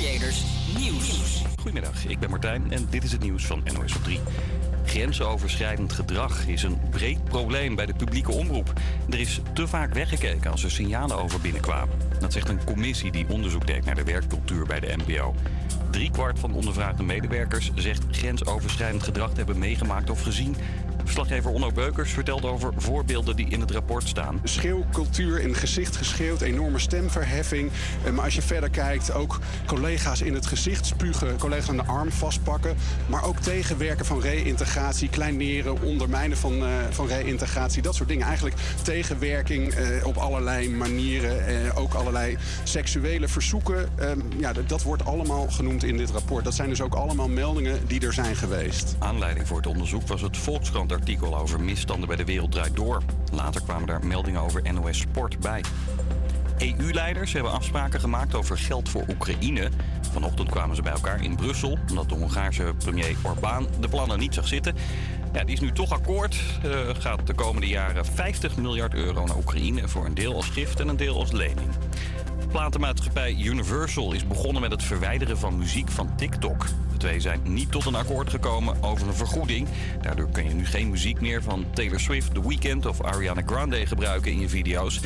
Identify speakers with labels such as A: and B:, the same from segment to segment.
A: Creators Nieuws.
B: Goedemiddag, ik ben Martijn en dit is het nieuws van NOS op 3. Grensoverschrijdend gedrag is een breed probleem bij de publieke omroep. Er is te vaak weggekeken als er signalen over binnenkwamen. Dat zegt een commissie die onderzoek deed naar de werkcultuur bij de NPO. Driekwart van de ondervraagde medewerkers zegt grensoverschrijdend gedrag te hebben meegemaakt of gezien. Verslaggever Onno Beukers vertelt over voorbeelden die in het rapport staan.
C: Schreeuwcultuur in gezicht geschreeuwd, enorme stemverheffing. Eh, Maar als je verder kijkt, ook collega's in het gezicht spugen, collega's aan de arm vastpakken. Maar ook tegenwerken van reïntegratie, kleineren, ondermijnen van, eh, van reïntegratie. Dat soort dingen. Eigenlijk tegenwerking eh, op allerlei manieren. ook allerlei seksuele verzoeken. Eh, ja, dat- wordt allemaal genoemd in dit rapport. Dat zijn dus ook allemaal meldingen die er zijn geweest.
B: Aanleiding voor het onderzoek was het Volkskrant-artikel over misstanden bij de Wereld Draait Door. Later kwamen daar meldingen over NOS Sport bij. EU-leiders hebben afspraken gemaakt over geld voor Oekraïne. Vanochtend kwamen ze bij elkaar in Brussel, omdat de Hongaarse premier Orbán de plannen niet zag zitten. Ja, die is nu toch akkoord. Eh, gaat de komende jaren 50 miljard euro naar Oekraïne voor een deel als gift en een deel als lening. Platenmaatschappij Universal is begonnen met het verwijderen van muziek van TikTok. De twee zijn niet tot een akkoord gekomen over een vergoeding. Daardoor kun je nu geen muziek meer van Taylor Swift, The Weeknd of Ariana Grande gebruiken in je video's.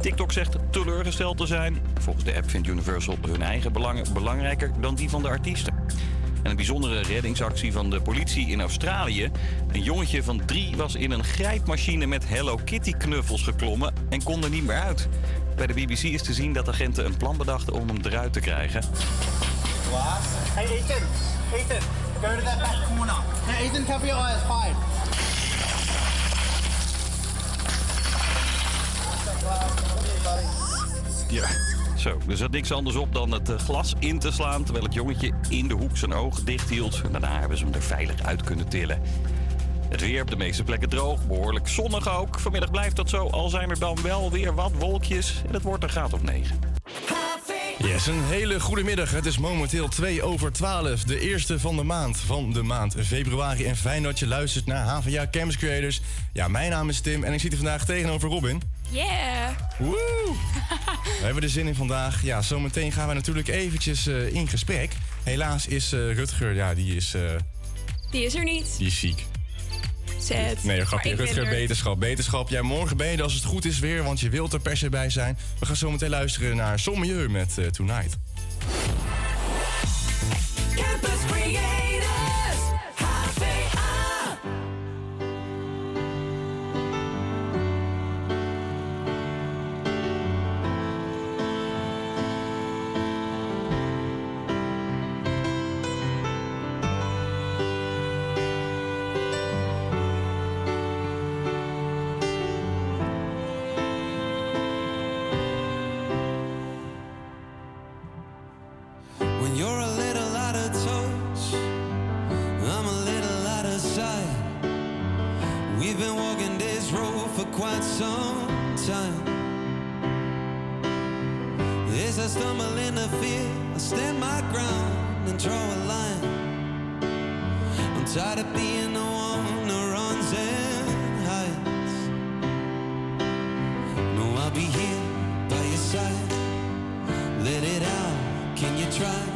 B: TikTok zegt teleurgesteld te zijn. Volgens de app vindt Universal hun eigen belangen belangrijker dan die van de artiesten. En een bijzondere reddingsactie van de politie in Australië. Een jongetje van drie was in een grijpmachine met Hello Kitty knuffels geklommen en kon er niet meer uit. Bij de BBC is te zien dat agenten een plan bedachten om hem eruit te krijgen.
D: Hey Ethan, Ethan, go to that back corner. Hey Ethan, cover your eyes, hide.
B: Ja. Zo, er zat niks anders op dan het eh, glas in te slaan... terwijl het jongetje in de hoek zijn oog dicht hield. En daarna hebben ze hem er veilig uit kunnen tillen. Het weer op de meeste plekken droog, behoorlijk zonnig ook. Vanmiddag blijft dat zo, al zijn er dan wel weer wat wolkjes. En het wordt een graad of 9.
E: Yes, een hele goede middag. Het is momenteel 2 over 12, de eerste van de maand, van de maand februari. En fijn dat je luistert naar HVA Campus Creators. Ja, mijn naam is Tim en ik zit hier vandaag tegenover Robin.
F: Yeah!
E: Woe! We hebben er zin in vandaag. Ja, zometeen gaan we natuurlijk eventjes eh, in gesprek. Helaas is eh, Rutger, ja, die is, eh,
F: Die is er niet.
E: die is ziek.
F: Sad.
E: Nee, grapje. Rutger,
F: er.
E: beterschap. Beterschap. Ja, morgen ben je als het goed is weer, want je wilt er per se bij zijn. We gaan zo meteen luisteren naar Sommelier met eh, Tonight.
G: Be here by your side. Let it out. Can you try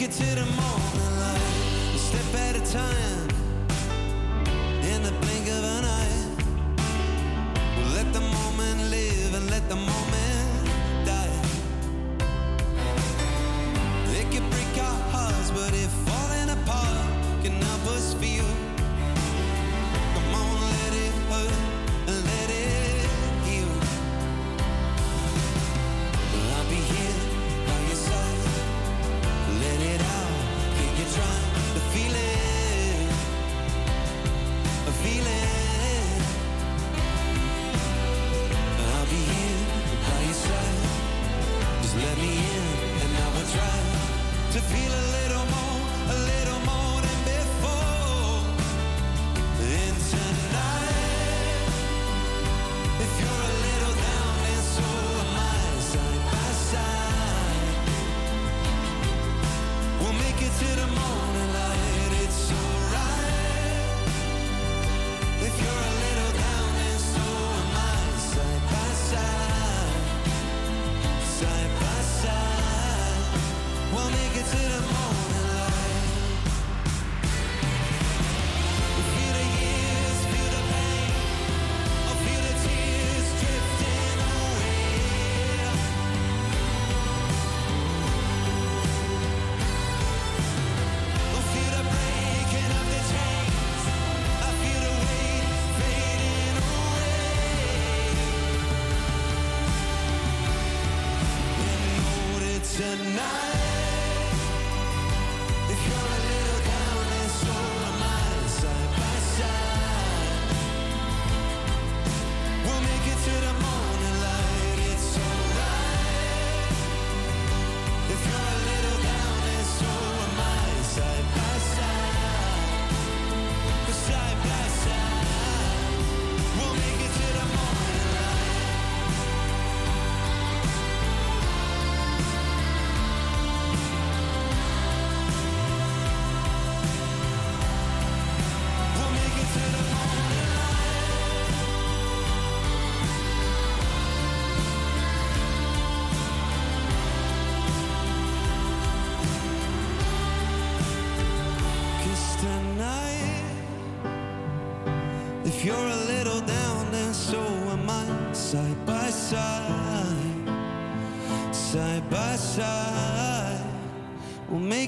G: make it to the morning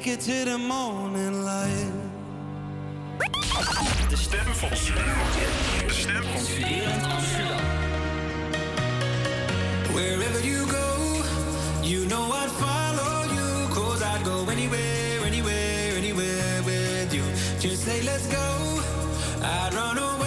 G: make it to the morning light.
A: De stem van De stem van
H: Wherever you go, you know I'd follow you. Cause I'd go anywhere, anywhere, anywhere with you. Just say let's go, I'd run away.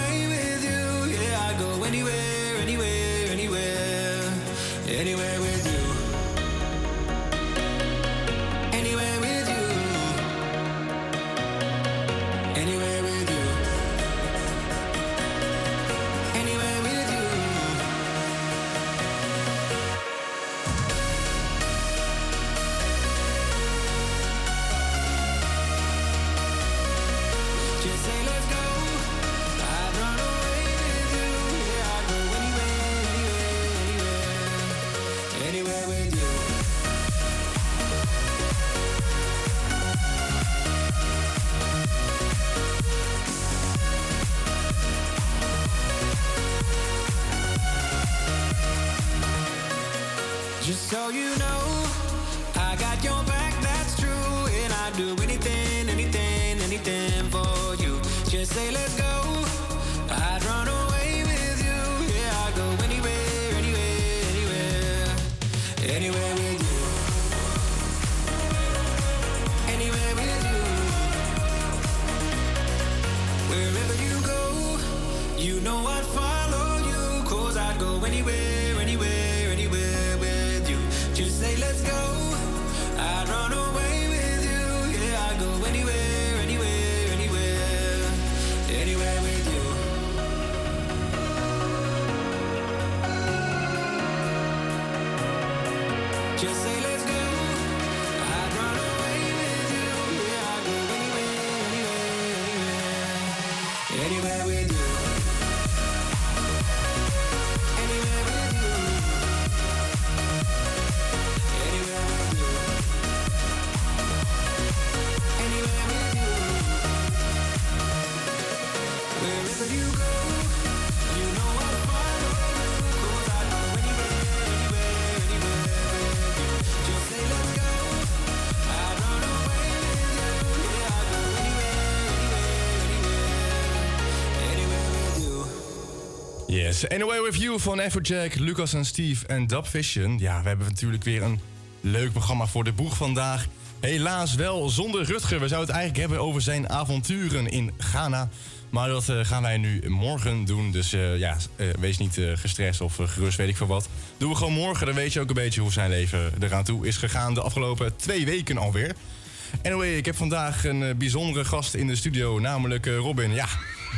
E: Anyway With You van Everjack, Lucas en Steve en Dubvision. Ja, we hebben natuurlijk weer een leuk programma voor de boeg vandaag. Helaas wel zonder Rutger. We zouden het eigenlijk hebben over zijn avonturen in Ghana. Maar dat eh, gaan wij nu morgen doen. Dus eh, ja, eh, wees niet gestrest of gerust, weet ik veel wat. Doen we gewoon morgen, dan weet je ook een beetje hoe zijn leven eraan toe is gegaan de afgelopen twee weken alweer. Anyway, ik heb vandaag een bijzondere gast in de studio, namelijk Robin. Ja,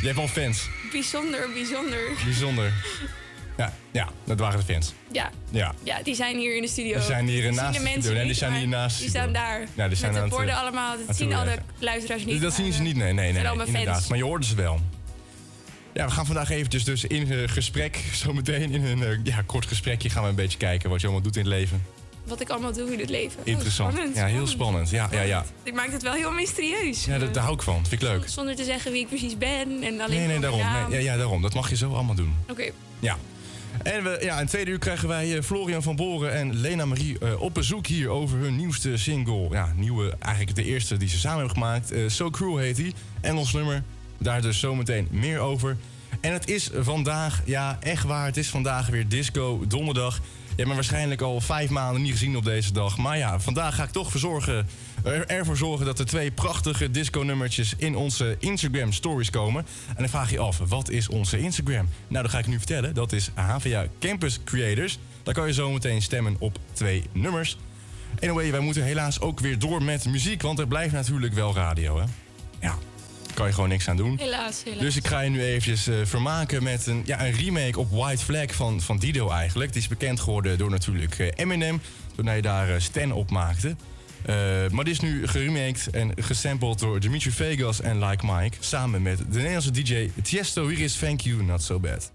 E: je hebt al fans.
F: Bijzonder, bijzonder.
E: Bijzonder. Ja, ja, dat waren de fans.
F: Ja.
E: Ja.
F: Ja, die zijn hier in de studio.
E: Die zijn hier naast de
F: mensen
E: Nee, die zijn hier naast
F: Die staan daar.
E: Ja, die zijn
F: Met de borden
E: eh,
F: allemaal. Dat zien al de luisteraars niet.
E: dat zien ze
F: eh,
E: niet, nee, nee, nee, inderdaad.
F: fans.
E: Maar je hoorde ze wel. Ja, we gaan vandaag eventjes dus in eh, gesprek, zometeen in een eh, ja, kort gesprekje gaan we een beetje kijken wat je allemaal doet in het leven.
F: Wat ik allemaal doe in het leven. Oh,
E: Interessant.
F: spannend,
E: ja, heel spannend. Ja, ja, ja.
F: Dit maakt het wel heel mysterieus.
E: ja dat, daar hou ik van. Vind ik leuk.
F: Zonder te zeggen wie ik precies ben en alleen
E: Nee, nee, daarom. Nee, ja, ja, daarom. Dat mag je zo allemaal doen.
F: Oké.
E: Ja. En we, ja, in tweede uur krijgen wij eh, Florian van Boren en Lena Marie eh, op bezoek hier over hun nieuwste single. Ja, nieuwe, eigenlijk de eerste die ze samen hebben gemaakt. Eh, so Cruel heet die. Engels nummer. Daar dus zometeen meer over. En het is vandaag, ja, echt waar, het is vandaag weer Disco Donderdag. Je hebt me waarschijnlijk al vijf maanden niet gezien op deze dag. Maar ja, vandaag ga ik toch verzorgen, er, ervoor zorgen dat er twee prachtige disco-nummertjes in onze Instagram stories komen. En dan vraag je af, wat is onze Instagram? Nou, dat ga ik nu vertellen. Dat is HVA Campus Creators. Daar kan je zo meteen stemmen op twee nummers. Anyway, wij moeten helaas ook weer door met muziek, want er blijft natuurlijk wel radio, hè? Kan je gewoon niks aan doen.
F: Helaas, helaas.
E: Dus ik ga je nu eventjes eh, vermaken met een, ja, een remake op White Flag van, van Dido eigenlijk. Die is bekend geworden door natuurlijk eh, Eminem, toen hij daar eh, Stan op maakte. Maar die is nu geremaked en gesampled door Dimitri Vegas en Like Mike. Samen met de Nederlandse DJ Tiesto. Hier is Thank You, Not So Bad.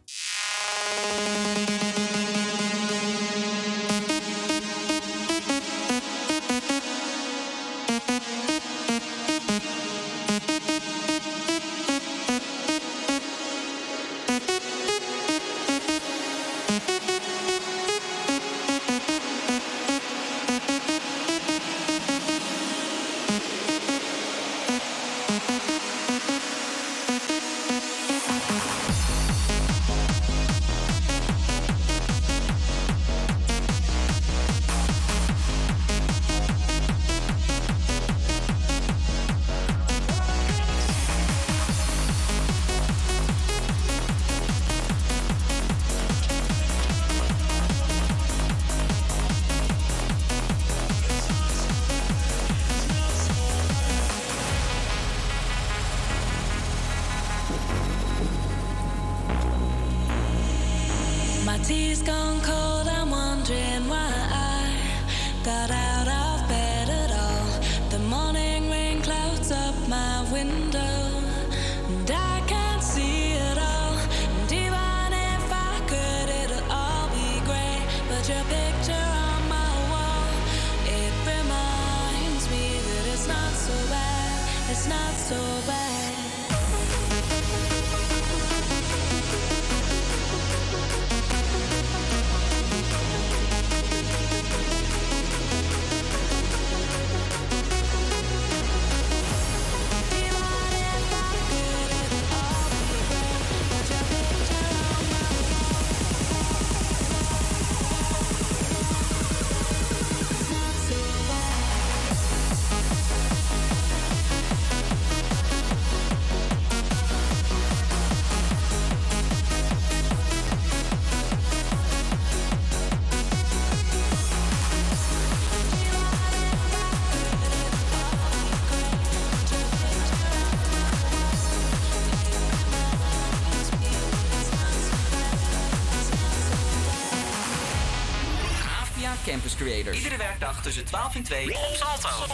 I: Tussen 12 en 2 op Salto.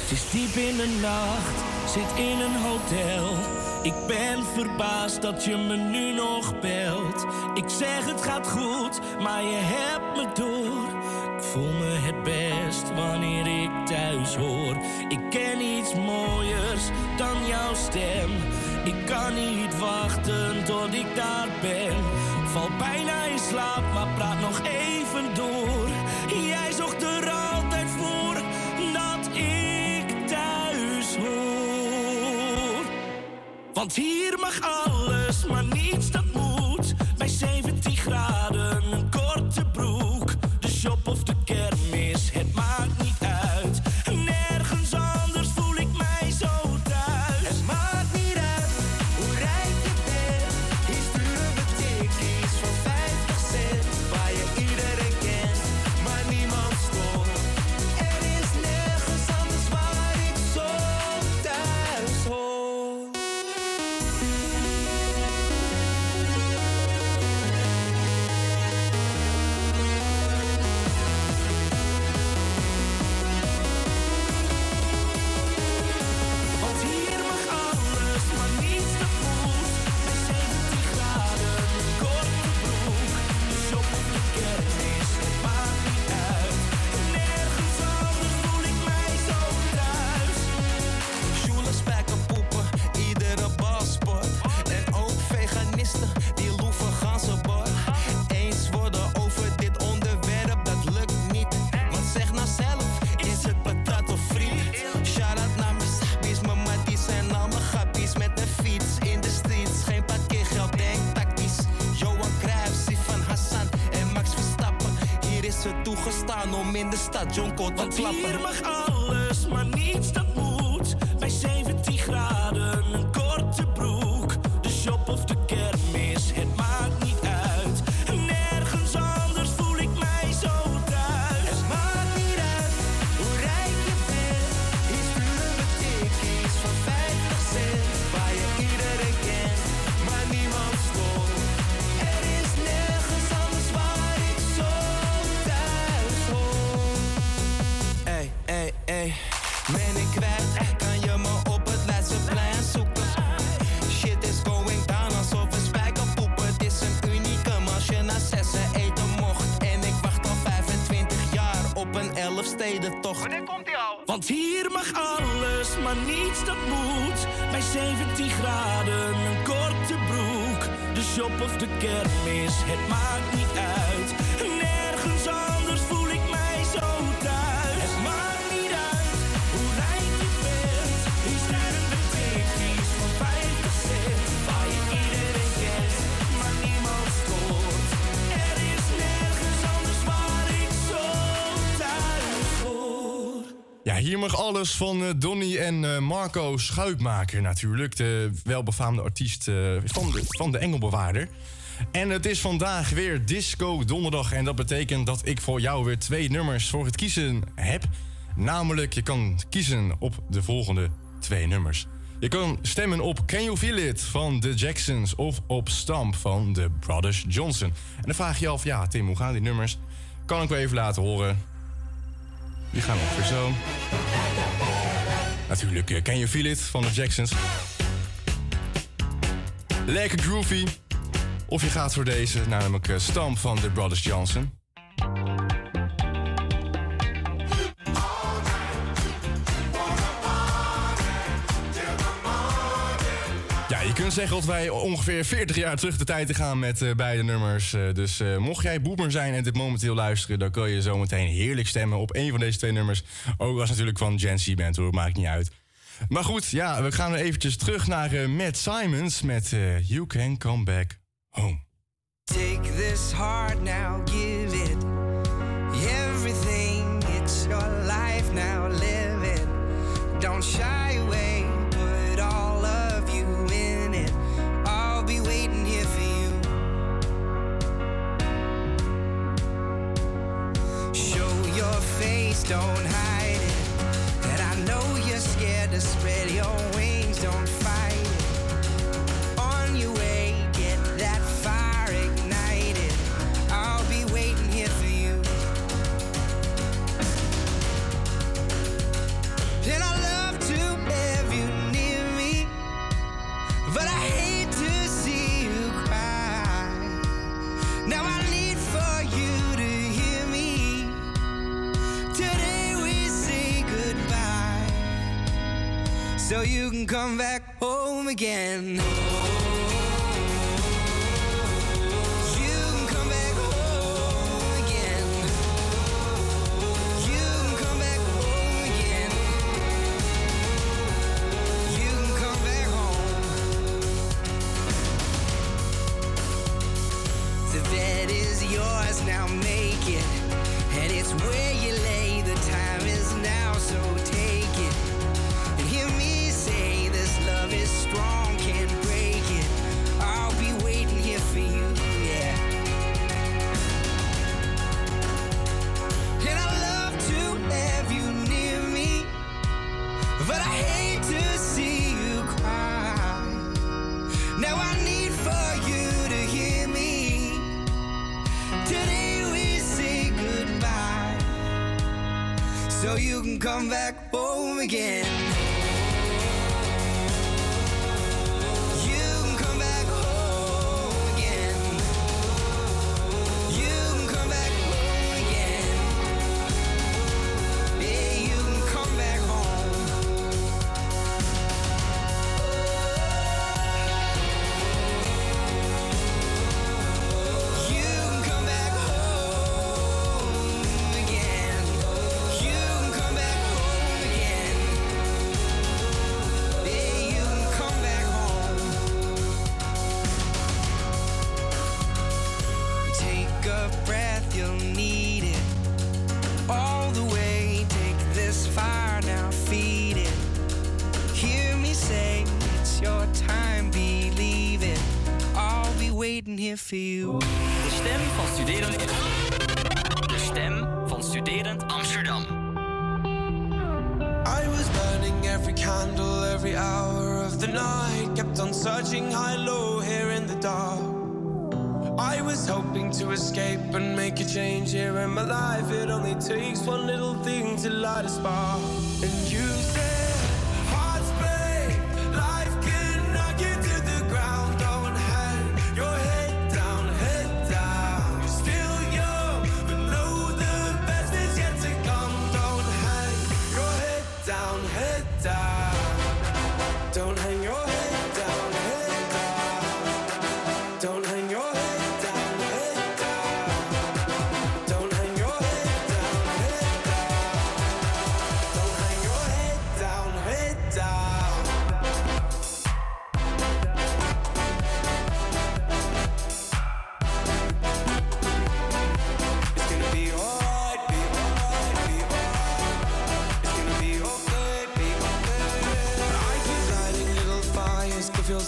J: Het is diep in de nacht, zit in een hotel. Ik ben verbaasd dat je me nu nog belt. Ik zeg het gaat goed, maar je hebt me door. Ik voel me het best wanneer ik thuis hoor. Ik ken iets mooiers dan jouw stem. Ik kan niet wachten tot ik daar ben. Val bijna in slaap, maar praat nog even up. van
E: eh, Donny en eh, Marco Schuitmaker natuurlijk. De welbefaamde artiest eh, van de, Engelbewaarder. En het is vandaag weer Disco Donderdag. En dat betekent dat ik voor jou weer twee nummers voor het kiezen heb. Namelijk, je kan kiezen op de volgende twee nummers. Je kan stemmen op Can You Feel It van The Jacksons of op Stamp van The Brothers Johnson. En dan vraag je je af, ja Tim, hoe gaan die nummers? Kan ik wel even laten horen. Die gaan ongeveer zo. Natuurlijk eh, ken je Feel It van de Jacksons. Lekker groovy. Of je gaat voor deze, namelijk eh, Stam van de Brothers Johnson. kunnen zeggen dat wij ongeveer 40 jaar terug de tijd te gaan met eh, beide nummers. Eh, dus eh, mocht jij boemer zijn en dit momenteel luisteren, dan kun je zometeen heerlijk stemmen op een van deze twee nummers. Ook als natuurlijk van Gen Z bent hoor, maakt niet uit. Maar goed, ja, we gaan eventjes terug naar Matt Simons met You Can Come Back Home.
H: Take this heart now, give come back home again.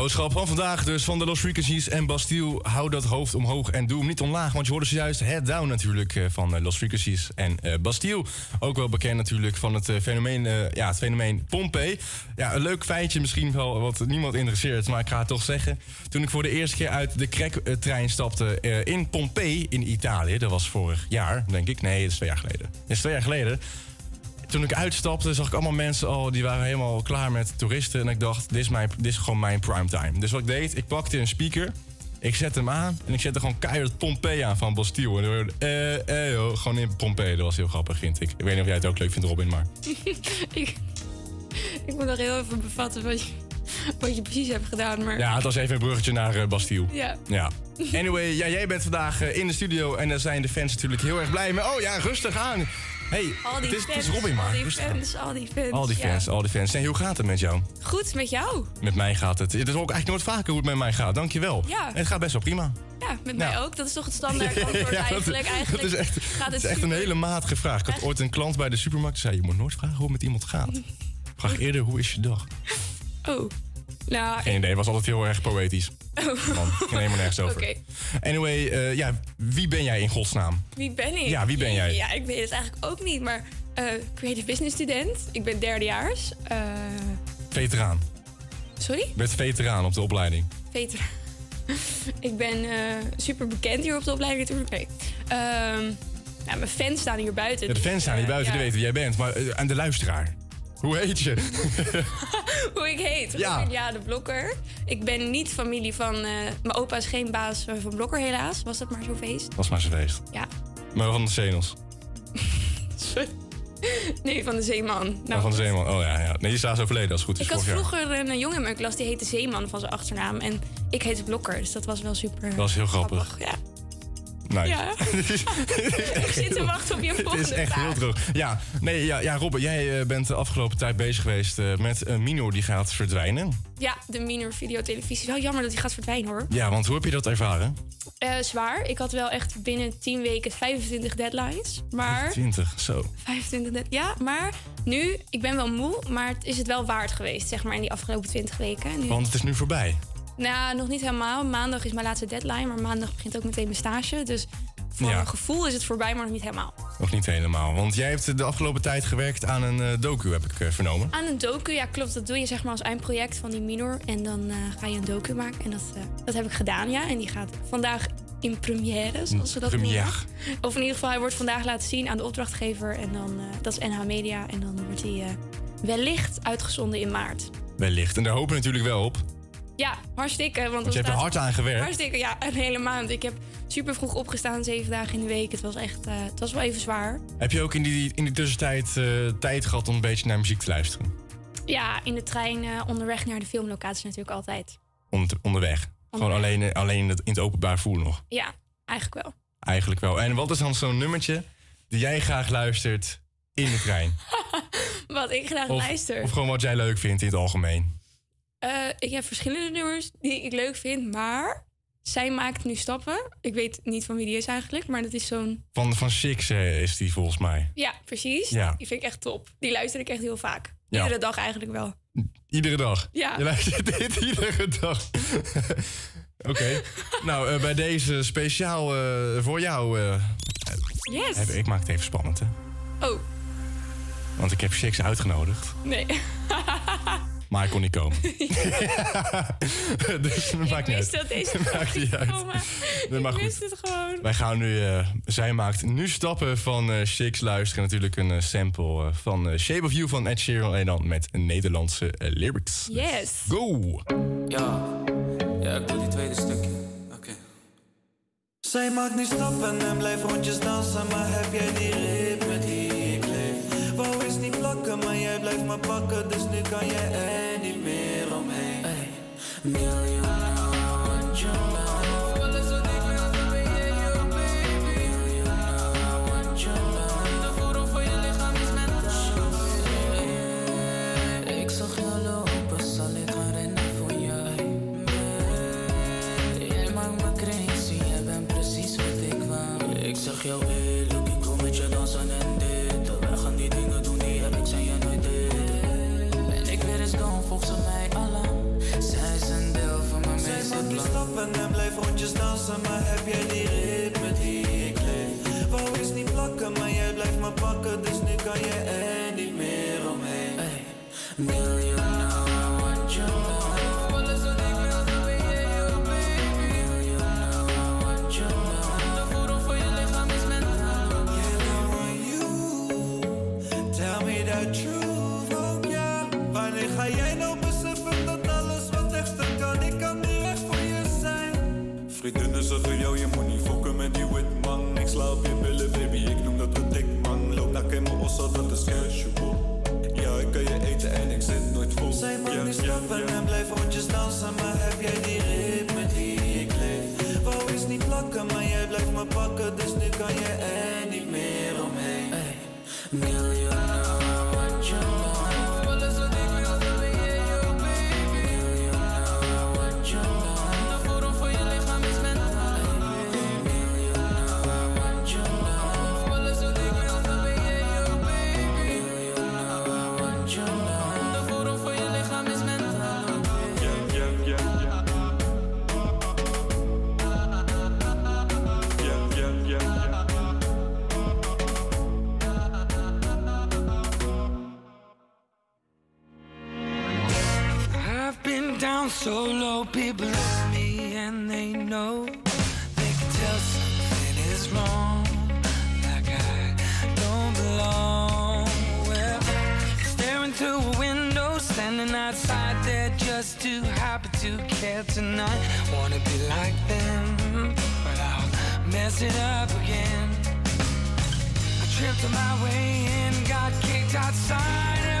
E: Boodschap van vandaag dus van de Lost Frequencies en Bastille. Hou dat hoofd omhoog en doe hem niet omlaag. Want je hoorde zojuist Head Down natuurlijk eh, van eh, Lost Frequencies en eh, Bastille. Ook wel bekend natuurlijk van het fenomeen, ja, fenomeen Pompey. Ja, een leuk feitje misschien wel wat niemand interesseert. Maar ik ga het toch zeggen. Toen ik voor de eerste keer uit de Crack-trein stapte in Pompey in Italië. Dat was vorig jaar, denk ik. Nee, dat is twee jaar geleden. Dat is twee jaar geleden toen ik uitstapte, zag ik allemaal mensen al die waren helemaal klaar met toeristen. En ik dacht, dit is, mijn, dit is gewoon mijn primetime. Dus wat ik deed, ik pakte een speaker. Ik zette hem aan en ik zette gewoon keihard Pompeii aan van Bastille. En dan hoorde eh, eh, joh, gewoon in Pompeii. Dat was heel grappig, vind ik. Ik weet niet of jij het ook leuk vindt, Robin, maar...
F: ik, ik moet nog heel even bevatten wat je, wat je precies hebt gedaan. Maar
E: Ja, het was even een bruggetje naar eh, Bastille.
F: Ja.
E: Ja. Anyway, ja, jij bent vandaag eh, in de studio en daar zijn de fans natuurlijk heel erg blij mee. Oh ja, rustig aan. Hey,
F: al die
E: het, is,
F: fans,
E: het is Robin maar.
F: al die fans, al die fans.
E: Al die
F: ja.
E: fans, al die fans. En hoe gaat het met jou?
F: Goed, met jou?
E: Met mij gaat het. Het is ook eigenlijk nooit vaker hoe het met mij gaat. Dankjewel.
F: Ja.
E: En het gaat best wel prima.
F: Ja, met mij ook. Dat is toch het standaard antwoord
E: Ja,
F: eigenlijk. eigenlijk
E: dat is echt,
F: gaat het
E: is echt een hele matige vraag. Ik had ooit een klant bij de supermarkt die zei... je moet nooit vragen hoe het met iemand gaat. Vraag eerder hoe is je dag.
F: Oh. Nou,
E: Geen idee, het was altijd heel erg poëtisch.
F: Oh.
E: Man, ging helemaal nergens over. Anyway, eh, ja, wie ben jij in godsnaam?
F: Wie ben ik?
E: Ja, wie ben jij?
F: Ja, ik weet het eigenlijk ook niet, maar eh, creative business student. Ik ben derdejaars. Eh
E: Veteraan.
F: sorry?
E: Bent veteraan op de opleiding.
F: Veter. ik ben super bekend hier op de opleiding natuurlijk. Nee. Ehm, nou, mijn fans staan hier buiten.
E: Ja, de
F: dus,
E: fans staan hier buiten,
F: ja.
E: die weten wie jij bent. Maar aan de luisteraar. Hoe heet je?
F: Hoe ik heet?
E: Ja.
F: De Blokker. Ik ben niet familie van... eh, mijn opa is geen baas eh, van Blokker helaas. Was dat maar zo'n feest?
E: Was maar zo feest.
F: Ja.
E: Maar van de Zenos.
F: Nee, van de Zeeman.
E: Nou,
F: Nou,
E: van Zeeman. Oh ja, ja. Nee, die is daar zo verleden als het goed is.
F: ik had
E: jaar.
F: vroeger een jongen in mijn klas die heette Zeeman van zijn achternaam. En ik heette Blokker, dus dat was wel super.
E: Dat was heel grappig.
F: Ja.
E: Nice.
F: Ja. ik zit te wachten op je
E: Het
F: volgende
E: is echt
F: vraag.
E: heel droog. Ja, nee, ja, ja Robbe, jij eh, bent de afgelopen tijd bezig geweest eh, met een minor die gaat verdwijnen.
F: Ja, de minor videotelevisie. Wel jammer dat die gaat verdwijnen hoor.
E: Ja, want hoe heb je dat ervaren?
F: Eh, zwaar. Ik had wel echt binnen 10 weken 25 deadlines. Maar
E: 20, zo.
F: 25 dead- Ja, maar nu, ik ben wel moe, maar het is het wel waard geweest, zeg maar, in die afgelopen 20 weken. Nu,
E: Want het is nu voorbij.
F: Nou, nog niet helemaal. Maandag is mijn laatste deadline, maar maandag begint ook meteen mijn stage. Dus voor
E: Ja.
F: mijn gevoel is het voorbij, maar nog niet helemaal.
E: Nog niet helemaal. Want jij hebt de afgelopen tijd gewerkt aan een eh, docu, heb ik eh, vernomen.
F: Aan een docu, ja klopt, dat doe je zeg maar als eindproject van die minor. En dan eh, ga je een docu maken. En dat, dat heb ik gedaan, ja. En die gaat vandaag in première, zoals ze dat
E: Première.
F: noemen. Of in ieder geval, hij wordt vandaag laten zien aan de opdrachtgever. En dan, dat is NH Media. En dan wordt hij wellicht uitgezonden in maart.
E: Wellicht. En daar hopen we natuurlijk wel op.
F: Ja, hartstikke. Want,
E: Want je hebt er hard aan gewerkt.
F: Hartstikke, ja, een hele maand. Ik heb super vroeg opgestaan, zeven dagen in de week. Het was echt, eh, het was wel even zwaar.
E: Heb je ook in die, in die tussentijd eh, tijd gehad om een beetje naar muziek te luisteren?
F: Ja, in de trein eh, onderweg naar de filmlocatie natuurlijk altijd.
E: Onder, onderweg. Gewoon alleen, alleen in het, in het openbaar voelen nog.
F: Ja, eigenlijk wel.
E: Eigenlijk wel. En wat is dan zo'n nummertje die jij graag luistert in de trein?
F: Wat ik graag
E: Of,
F: luister.
E: of gewoon wat jij leuk vindt in het algemeen?
F: Eh, ik heb verschillende nummers die ik leuk vind, maar zij maakt nu stappen. Ik weet niet van wie die is eigenlijk, maar dat is zo'n.
E: Van, van Six eh, is die volgens mij.
F: Ja, precies.
E: Ja.
F: Die vind ik echt top. Die luister ik echt heel vaak.
E: Ja.
F: Iedere dag eigenlijk wel.
E: Iedere dag.
F: Ja.
E: Je luistert dit iedere dag. Oké. nou, eh, bij deze speciaal voor jou.
F: Yes.
E: heb- ik maak het even spannend, hè?
F: Oh,
E: Want ik heb Six uitgenodigd.
F: nee.
E: Maar hij kon niet komen. dus dat maakt niet
F: wist
E: uit.
F: dat deze
E: maakt niet uit.
F: komen.
E: Nee, maar
F: ik
E: goed.
F: wist het gewoon.
E: Wij gaan nu, eh, zij maakt nu stappen van eh Shakes luisteren. Natuurlijk een eh, sample van Shape of You van Ed Sheeran. En dan met Nederlandse lyrics.
F: Yes.
E: Go!
K: Ja, ja, ik doe die tweede stukje. Oké.
L: Zij maakt nu stappen en blijft rondjes dansen, maar heb jij die ritme die ik leef? Me pakken, dus nu kan je er niet meer omheen. Hey. Million, I want your love. Alles stappen en blijf rondjes dansen, maar heb jij die ritme die ik leef? Wou eens niet plakken, maar jij blijft me pakken, dus nu kan je er niet meer omheen. Hey.
M: Vriendinnen zeggen jou, je moet niet fokken met die witman. Ik sla op je billen, baby, ik noem dat een dik man. Loop naar mijn ossa, dat is casual. Ja, ik kan je eten en ik zit nooit vol.
L: Zij nu
M: ja,
L: stappen en blijf
N: so low, people love me and they know they can tell something is wrong, like I don't belong. Well, staring through a window, standing outside there just too happy to care tonight. Wanna be like them, but I'll mess it up again. I tripped on my way in, got kicked outside.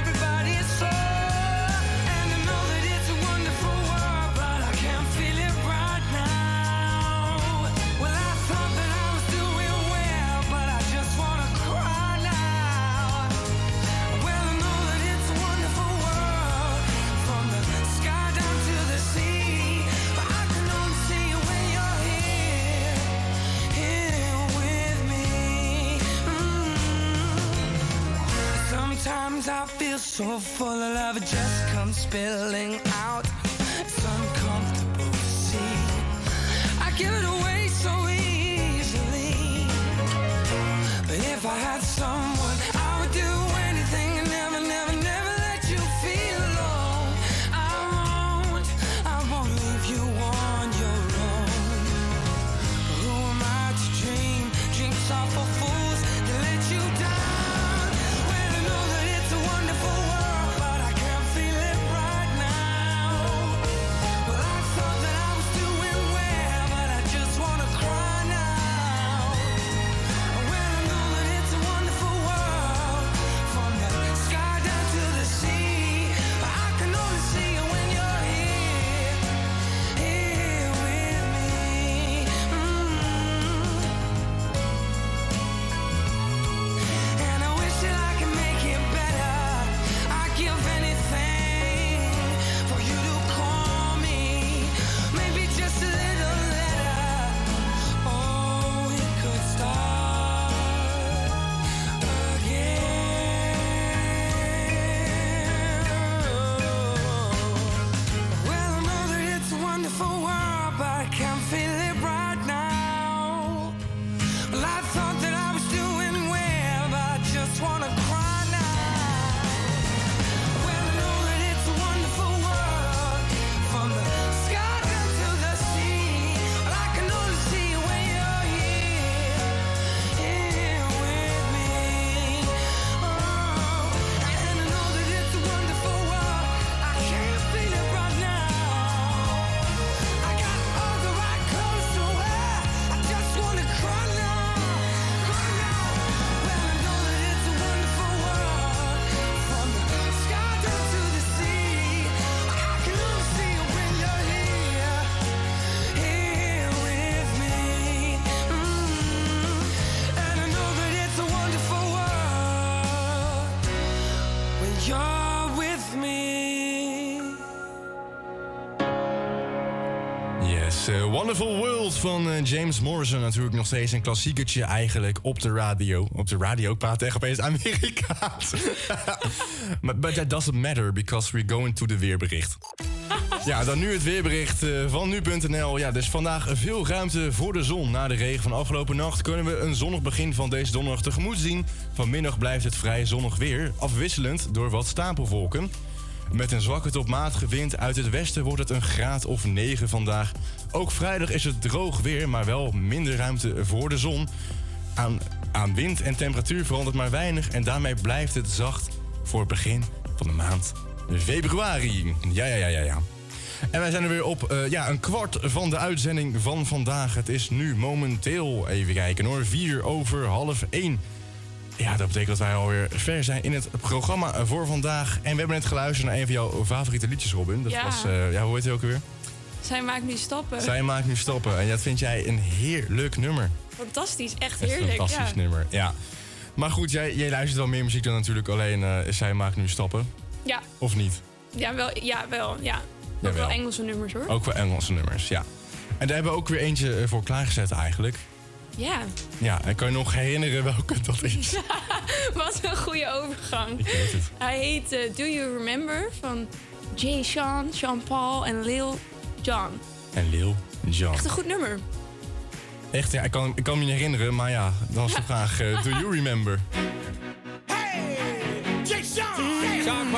N: So full of love, it just comes spilling Wonderful World
E: van eh, James Morrison. Natuurlijk nog steeds een klassiekertje eigenlijk op de radio. Op de radio, ik praat echt opeens Amerikaans. Maar but that doesn't matter because we're going to de weerbericht. Ja, dan nu het weerbericht eh, van nu.nl. Ja, dus vandaag veel ruimte voor de zon. Na de regen van afgelopen nacht kunnen we een zonnig begin van deze donderdag tegemoet zien. Vanmiddag blijft het vrij zonnig weer, afwisselend door wat stapelwolken. Met een zwakke tot matige wind uit het westen wordt het een graad of 9 vandaag. Ook vrijdag is het droog weer, maar wel minder ruimte voor de zon. Aan, aan wind en temperatuur verandert maar weinig en daarmee blijft het zacht voor het begin van de maand februari. Ja, ja, ja, ja, ja. En wij zijn er weer op eh, ja, een kwart van de uitzending van vandaag. Het is nu momenteel, even kijken hoor, vier over half één. Ja, dat betekent dat wij alweer ver zijn in het programma voor vandaag. En we hebben net geluisterd naar een van jouw favoriete liedjes, Robin. Dat
F: Ja.
E: was, eh, ja, hoe heet het ook weer?
F: Zij maakt nu stappen.
E: Zij maakt nu stappen. En dat vind jij een heerlijk nummer.
F: Fantastisch, echt
E: Echt
F: heerlijk.
E: een fantastisch
F: ja.
E: nummer, ja. Maar goed, jij, jij luistert wel meer muziek dan natuurlijk alleen eh, Zij maakt nu stappen.
F: Ja,
E: Of niet?
F: ja, wel, ja, wel, ja. Ook
E: Jawel.
F: wel Engelse nummers hoor.
E: Ook wel Engelse nummers, ja. En daar hebben we ook weer eentje eh, voor klaargezet eigenlijk.
F: Ja,
E: Ja, en kan je nog herinneren welke dat is?
F: wat een goede overgang.
E: Ik weet het.
F: Hij heet eh, Do You Remember van Jay Sean, Sean Paul en Lil Jon.
E: En Lil Jon.
F: Echt een goed nummer.
E: Echt, ja, ik kan, ik kan me niet herinneren, maar ja, dan is de vraag, eh, do you remember?
O: Jay Sean. Sean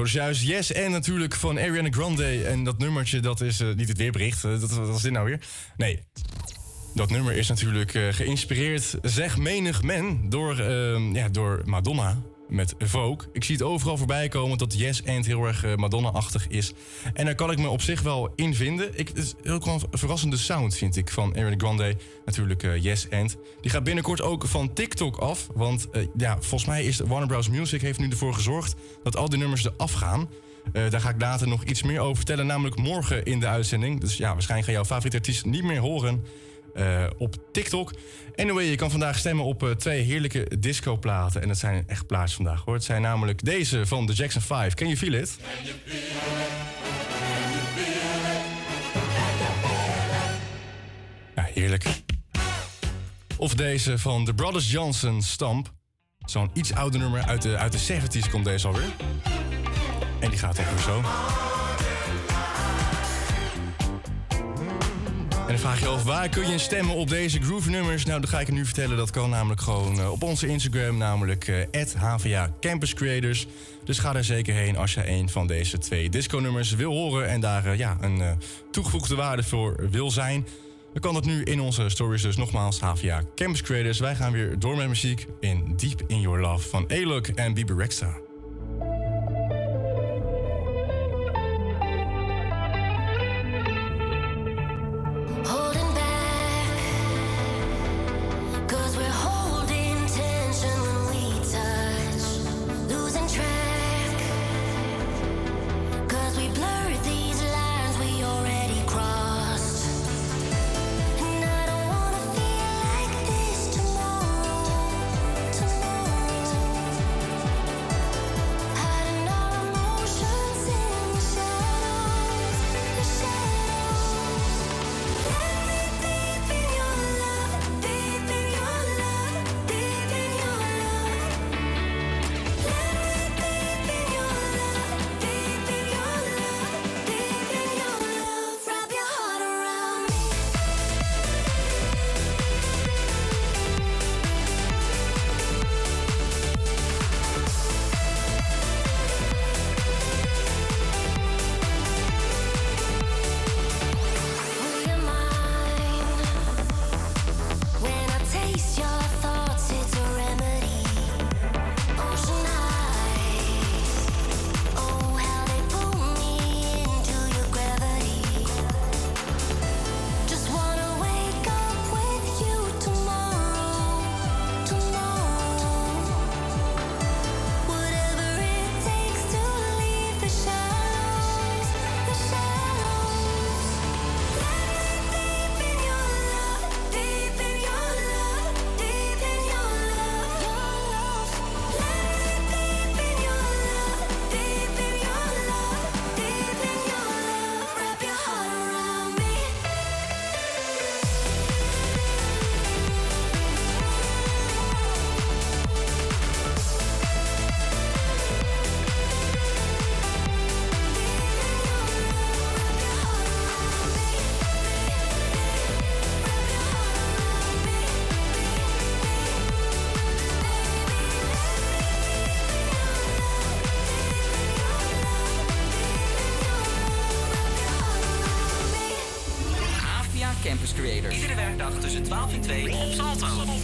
I: Zoals juist Yes en natuurlijk van Ariana Grande. En dat nummertje, dat is eh, niet het weerbericht. Eh, dat, wat was dit nou weer? Nee. Dat nummer is natuurlijk eh, geïnspireerd, zeg menig men, door, ehm, ja, door Madonna met Vogue. Ik zie het overal voorbij komen dat Yes and heel erg eh, Madonna-achtig is. En daar kan ik me op zich wel in vinden. Ik, het is wel een verrassende sound, vind ik, van Ariana Grande. Natuurlijk eh, Yes and. Die gaat binnenkort ook van TikTok af. Want eh, ja, volgens mij is Warner Bros. Music heeft nu ervoor gezorgd dat al die nummers eraf gaan. Daar ga ik later nog iets meer over vertellen, namelijk morgen in de uitzending. Dus ja, waarschijnlijk ga jouw favoriete artiest niet meer horen eh, op TikTok. Anyway, je kan vandaag stemmen op eh, twee heerlijke discoplaten. En dat zijn echt plaatjes vandaag hoor. Het zijn namelijk deze van de Jackson 5. Can you feel it? Ja, heerlijk. Of deze van de Brothers Johnson Stamp. Zo'n iets ouder nummer uit de, uit de 70s komt deze alweer. En die gaat even zo. Dan vraag je af, waar kun je stemmen op deze groove nummers? Nou, dat ga ik je nu vertellen. Dat kan namelijk gewoon eh, op onze Instagram, namelijk eh HVA Campus Creators. Dus ga daar zeker heen als je een van deze twee disco-nummers wil horen... en daar eh, ja, een eh, toegevoegde waarde voor wil zijn. Dan kan dat nu in onze stories, dus nogmaals HVA Campus Creators. Wij gaan weer door met muziek in Deep In Your Love van Alok en Bieber Rexha.
O: Tussen 12 en 2 op Salto.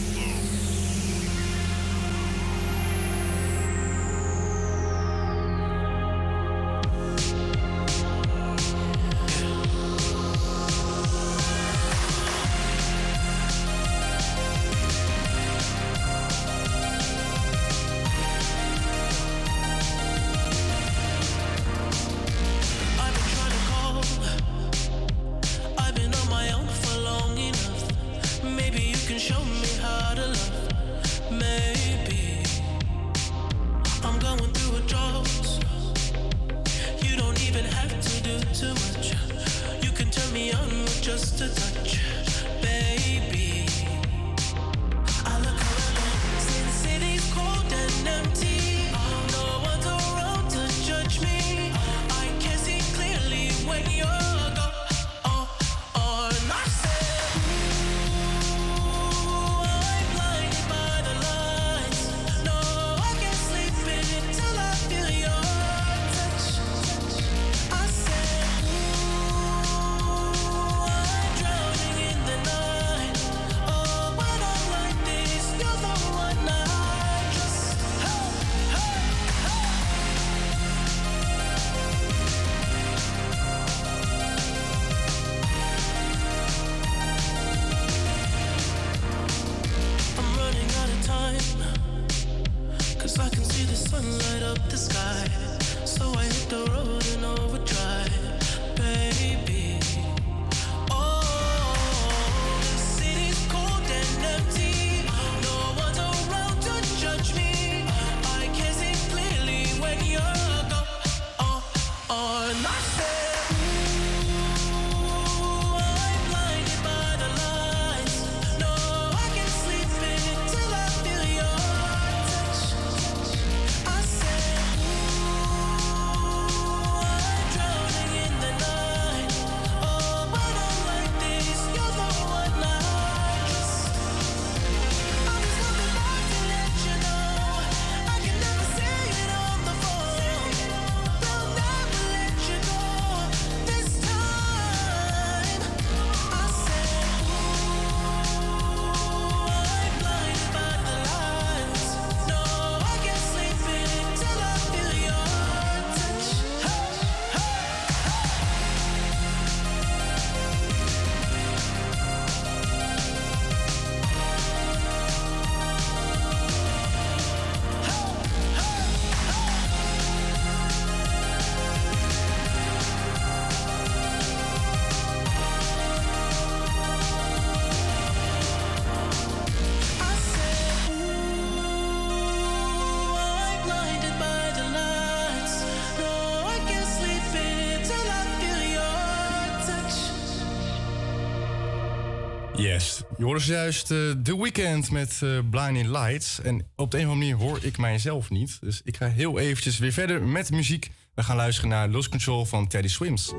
H: hoorde juist uh, eh, The Weeknd met eh, Blinding Lights. En op de een of andere manier hoor ik mijzelf niet. Dus ik ga heel eventjes weer verder met muziek. We gaan luisteren naar Lost Control van Teddy Swims.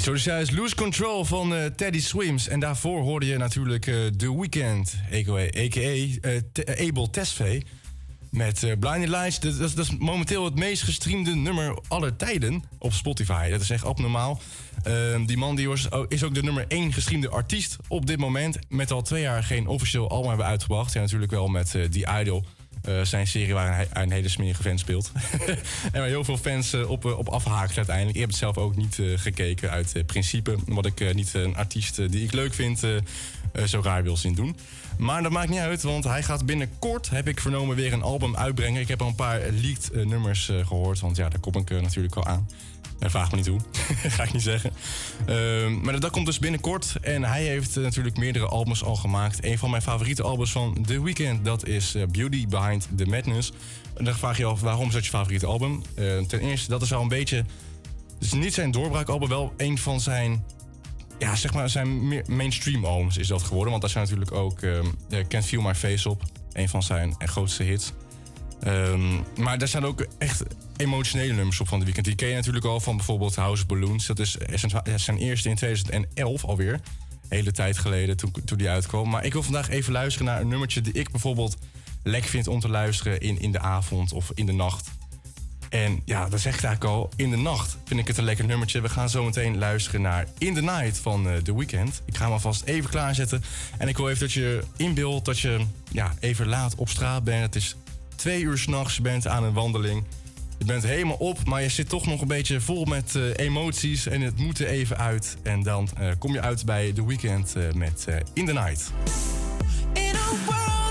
E: Yes, dus juist Lose Control van eh, Teddy Swims. En daarvoor hoorde je natuurlijk eh, The Weeknd, a.k.a. a.k.a. eh, Abel Tesfaye. Met Blinding Lights. Dat, dat, is momenteel het meest gestreamde nummer aller tijden op Spotify. Dat is echt abnormaal. Ehm, die man die was, is ook de nummer 1 gestreamde artiest op dit moment. Met al twee jaar geen officieel album hebben uitgebracht. En natuurlijk wel met The Idol. Eh, zijn serie waar hij een hele smerige fan speelt. en waar heel veel fans eh, op, eh, op afhaken uiteindelijk. Ik heb het zelf ook niet gekeken uit principe. Omdat ik niet een artiest die ik leuk vind zo raar wil zien doen. Maar dat maakt niet uit, want hij gaat binnenkort, heb ik vernomen, weer een album uitbrengen. Ik heb al een paar leaked nummers eh, gehoord, want ja, daar kom ik natuurlijk wel aan. En vraag me niet hoe, ga ik niet zeggen. Ehm, maar dat komt dus binnenkort. En hij heeft eh, natuurlijk meerdere albums al gemaakt. Een van mijn favoriete albums van The Weeknd, dat is eh, Beauty Behind the Madness. En dan vraag je je af, waarom is dat je favoriete album? Eh, ten eerste, dat is al een beetje... Is niet zijn doorbraakalbum, wel een van zijn ja, zeg maar, zijn mainstream albums is dat geworden. Want daar zijn natuurlijk ook ehm eh, Can't Feel My Face op. Een van zijn grootste hits. Ehm, maar daar staan ook echt emotionele nummers op van de weekend. Die ken je natuurlijk al van bijvoorbeeld House of Balloons. Dat is zijn, eerste in 2011 alweer. Hele tijd geleden toen, toen die uitkwam. Maar ik wil vandaag even luisteren naar een nummertje die ik bijvoorbeeld lekker vind om te luisteren in, in de avond of in de nacht. En ja, dat zeg ik eigenlijk al. In de nacht vind ik het een lekker nummertje. We gaan zo meteen luisteren naar In the Night van eh, The Weeknd. Ik ga hem alvast even klaarzetten. En ik wil even dat je inbeeldt dat je ja, even laat op straat bent. Het is twee uur s'nachts, je bent aan een wandeling. Je bent helemaal op, maar je zit toch nog een beetje vol met eh, emoties. En het moet er even uit. En dan eh, kom je uit bij The Weeknd eh, met In the Night.
O: In a world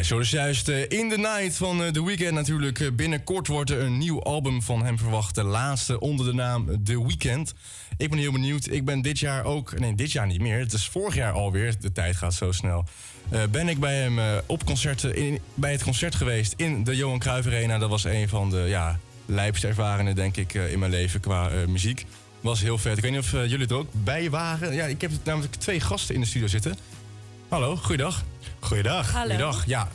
E: Ja, zo is juist eh, In The Night van eh, The Weeknd natuurlijk. Eh, binnenkort wordt er een nieuw album van hem verwacht. De laatste onder de naam The Weeknd. Ik ben heel benieuwd. Ik ben dit jaar ook... Nee, dit jaar niet meer. Het is vorig jaar alweer. De tijd gaat zo snel. Ben ik bij hem op concerten, in, bij het concert geweest in de Johan Cruijff Arena. Dat was een van de ja, lijpste ervaringen, denk ik, in mijn leven qua muziek. Was heel vet. Ik weet niet of jullie er ook bij waren. Ja, ik heb namelijk twee gasten in de studio zitten. Hallo, goeiedag. Goeiedag.
P: Hallo.
E: Goeiedag. Ja,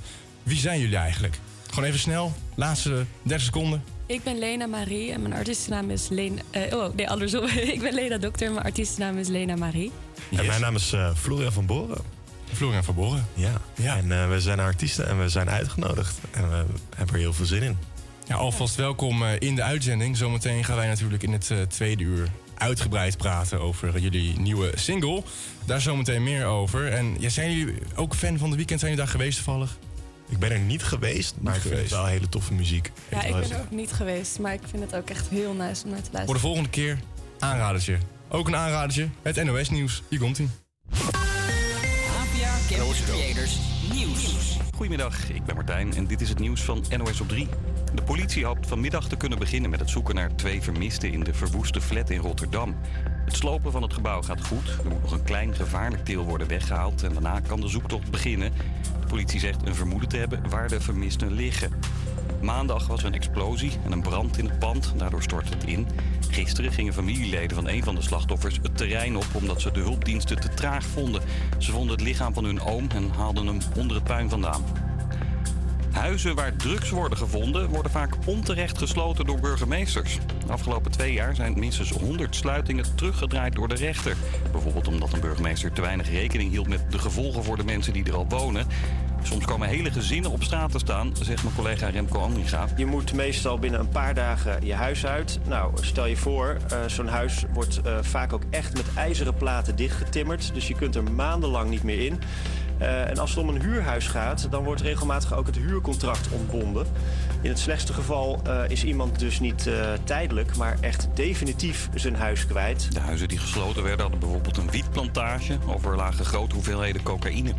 E: wie zijn jullie eigenlijk? Gewoon even snel, laatste 30 seconden.
P: Ik ben Lena Marie en mijn artiestennaam is Lena... eh, oh, nee, andersom. ik ben Lena Dokter en mijn artiestennaam is Lena Marie.
Q: En mijn naam is eh, Florian van Boren.
E: Florian van Boren.
Q: Ja. En eh, we zijn artiesten en we zijn uitgenodigd. En we hebben er heel veel zin in.
E: Ja, alvast welkom eh, in de uitzending. Zometeen gaan wij natuurlijk in het tweede uur uitgebreid praten over jullie nieuwe single. Daar zometeen meer over. En ja, zijn jullie ook fan van de weekend? Zijn jullie daar geweest toevallig?
Q: Ik ben er niet geweest, maar ik vind het wel hele toffe muziek.
P: Ja, ik ben er ook niet geweest, maar ik vind het ook echt heel nice om naar te
E: Voor
P: luisteren.
E: de volgende keer aanradertje. Ook een aanradertje. Het NOS Nieuws. Hier komt ie.
I: APA Campus Creators Nieuws.
B: Goedemiddag, ik ben Martijn en dit is het nieuws van NOS op 3. De politie hoopt vanmiddag te kunnen beginnen met het zoeken naar twee vermisten in de verwoeste flat in Rotterdam. Het slopen van het gebouw gaat goed. Er moet nog een klein gevaarlijk deel worden weggehaald en daarna kan de zoektocht beginnen. De politie zegt een vermoeden te hebben waar de vermisten liggen. Maandag was er een explosie en een brand in het pand. Daardoor stortte het in. Gisteren gingen familieleden van een van de slachtoffers het terrein op omdat ze de hulpdiensten te traag vonden. Ze vonden het lichaam van hun oom en haalden hem onder het puin vandaan. Huizen waar drugs worden gevonden worden vaak onterecht gesloten door burgemeesters. De afgelopen twee jaar zijn minstens 100 sluitingen teruggedraaid door de rechter. Bijvoorbeeld omdat een burgemeester te weinig rekening hield met de gevolgen voor de mensen die er al wonen. Soms komen hele gezinnen op straat te staan, zegt mijn collega Remco Andringa.
R: Je moet meestal binnen een paar dagen je huis uit. Nou, stel je voor, eh, zo'n huis wordt eh, vaak ook echt met ijzeren platen dichtgetimmerd. Dus je kunt er maandenlang niet meer in. Eh, en als het om een huurhuis gaat, dan wordt regelmatig ook het huurcontract ontbonden. In het slechtste geval eh, is iemand dus niet eh, tijdelijk, maar echt definitief zijn huis kwijt.
B: De huizen die gesloten werden hadden bijvoorbeeld een wietplantage of er lagen grote hoeveelheden cocaïne.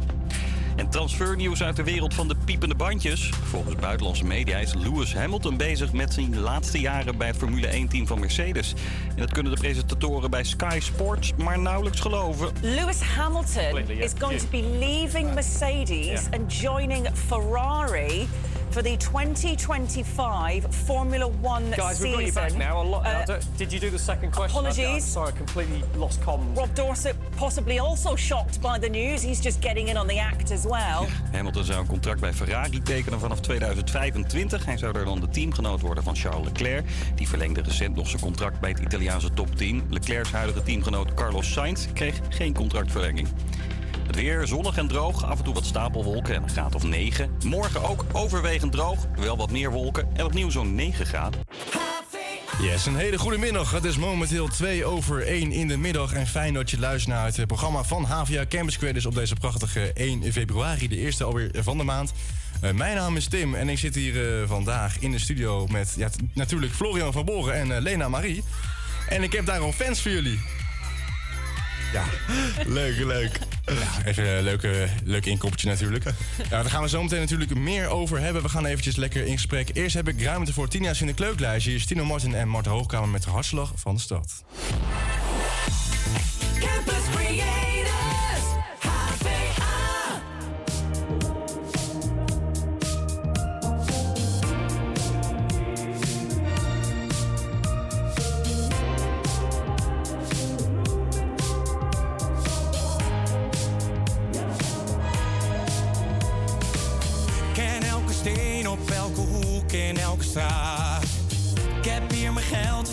B: En transfernieuws uit de wereld van de piepende bandjes. Volgens buitenlandse media is Lewis Hamilton bezig met zijn laatste jaren bij het Formule 1-team van Mercedes. En dat kunnen de presentatoren bij Sky Sports maar nauwelijks geloven.
S: Lewis Hamilton is going to be leaving Mercedes and joining Ferrari for the 2025 Formula One
T: Guys,
S: season.
T: we've got you back now. A lot,
S: Uh,
T: did you do the second question? I-
S: apologies.
T: sorry, I completely lost comms.
S: Rob Dorset possibly also shocked by the news. He's just getting in on the act as well.
B: Hamilton zou een contract bij Ferrari tekenen vanaf 2025. Hij zou daar dan de teamgenoot worden van Charles Leclerc. Die verlengde recent nog zijn contract bij het Italiaanse topteam. Leclercs huidige teamgenoot Carlos Sainz kreeg geen contractverlenging. Weer zonnig en droog, af en toe wat stapelwolken en een graad of 9. Morgen ook overwegend droog, wel wat meer wolken en opnieuw zo'n 9 graden.
E: Yes, een hele goede middag. Het is momenteel 2 over 1 in de middag. En fijn dat je luistert naar het programma van HVA Campus Creators op deze prachtige 1 februari, de eerste alweer van de maand. Eh, mijn naam is Tim en ik zit hier eh, vandaag in de studio met ja, natuurlijk Florian van Boren en eh, Lena Marie. En ik heb daarom fans voor jullie. Ja, leuk, leuk. Ja, even een leuke, leuk inkoppertje natuurlijk. Ja, daar gaan we zo meteen natuurlijk meer over hebben. We gaan eventjes lekker in gesprek. Eerst heb ik ruimte voor Tina's in de kleuklijstje. Hier is Tino Martin en Marten Hoogkamer met de hartslag van de stad.
U: Campus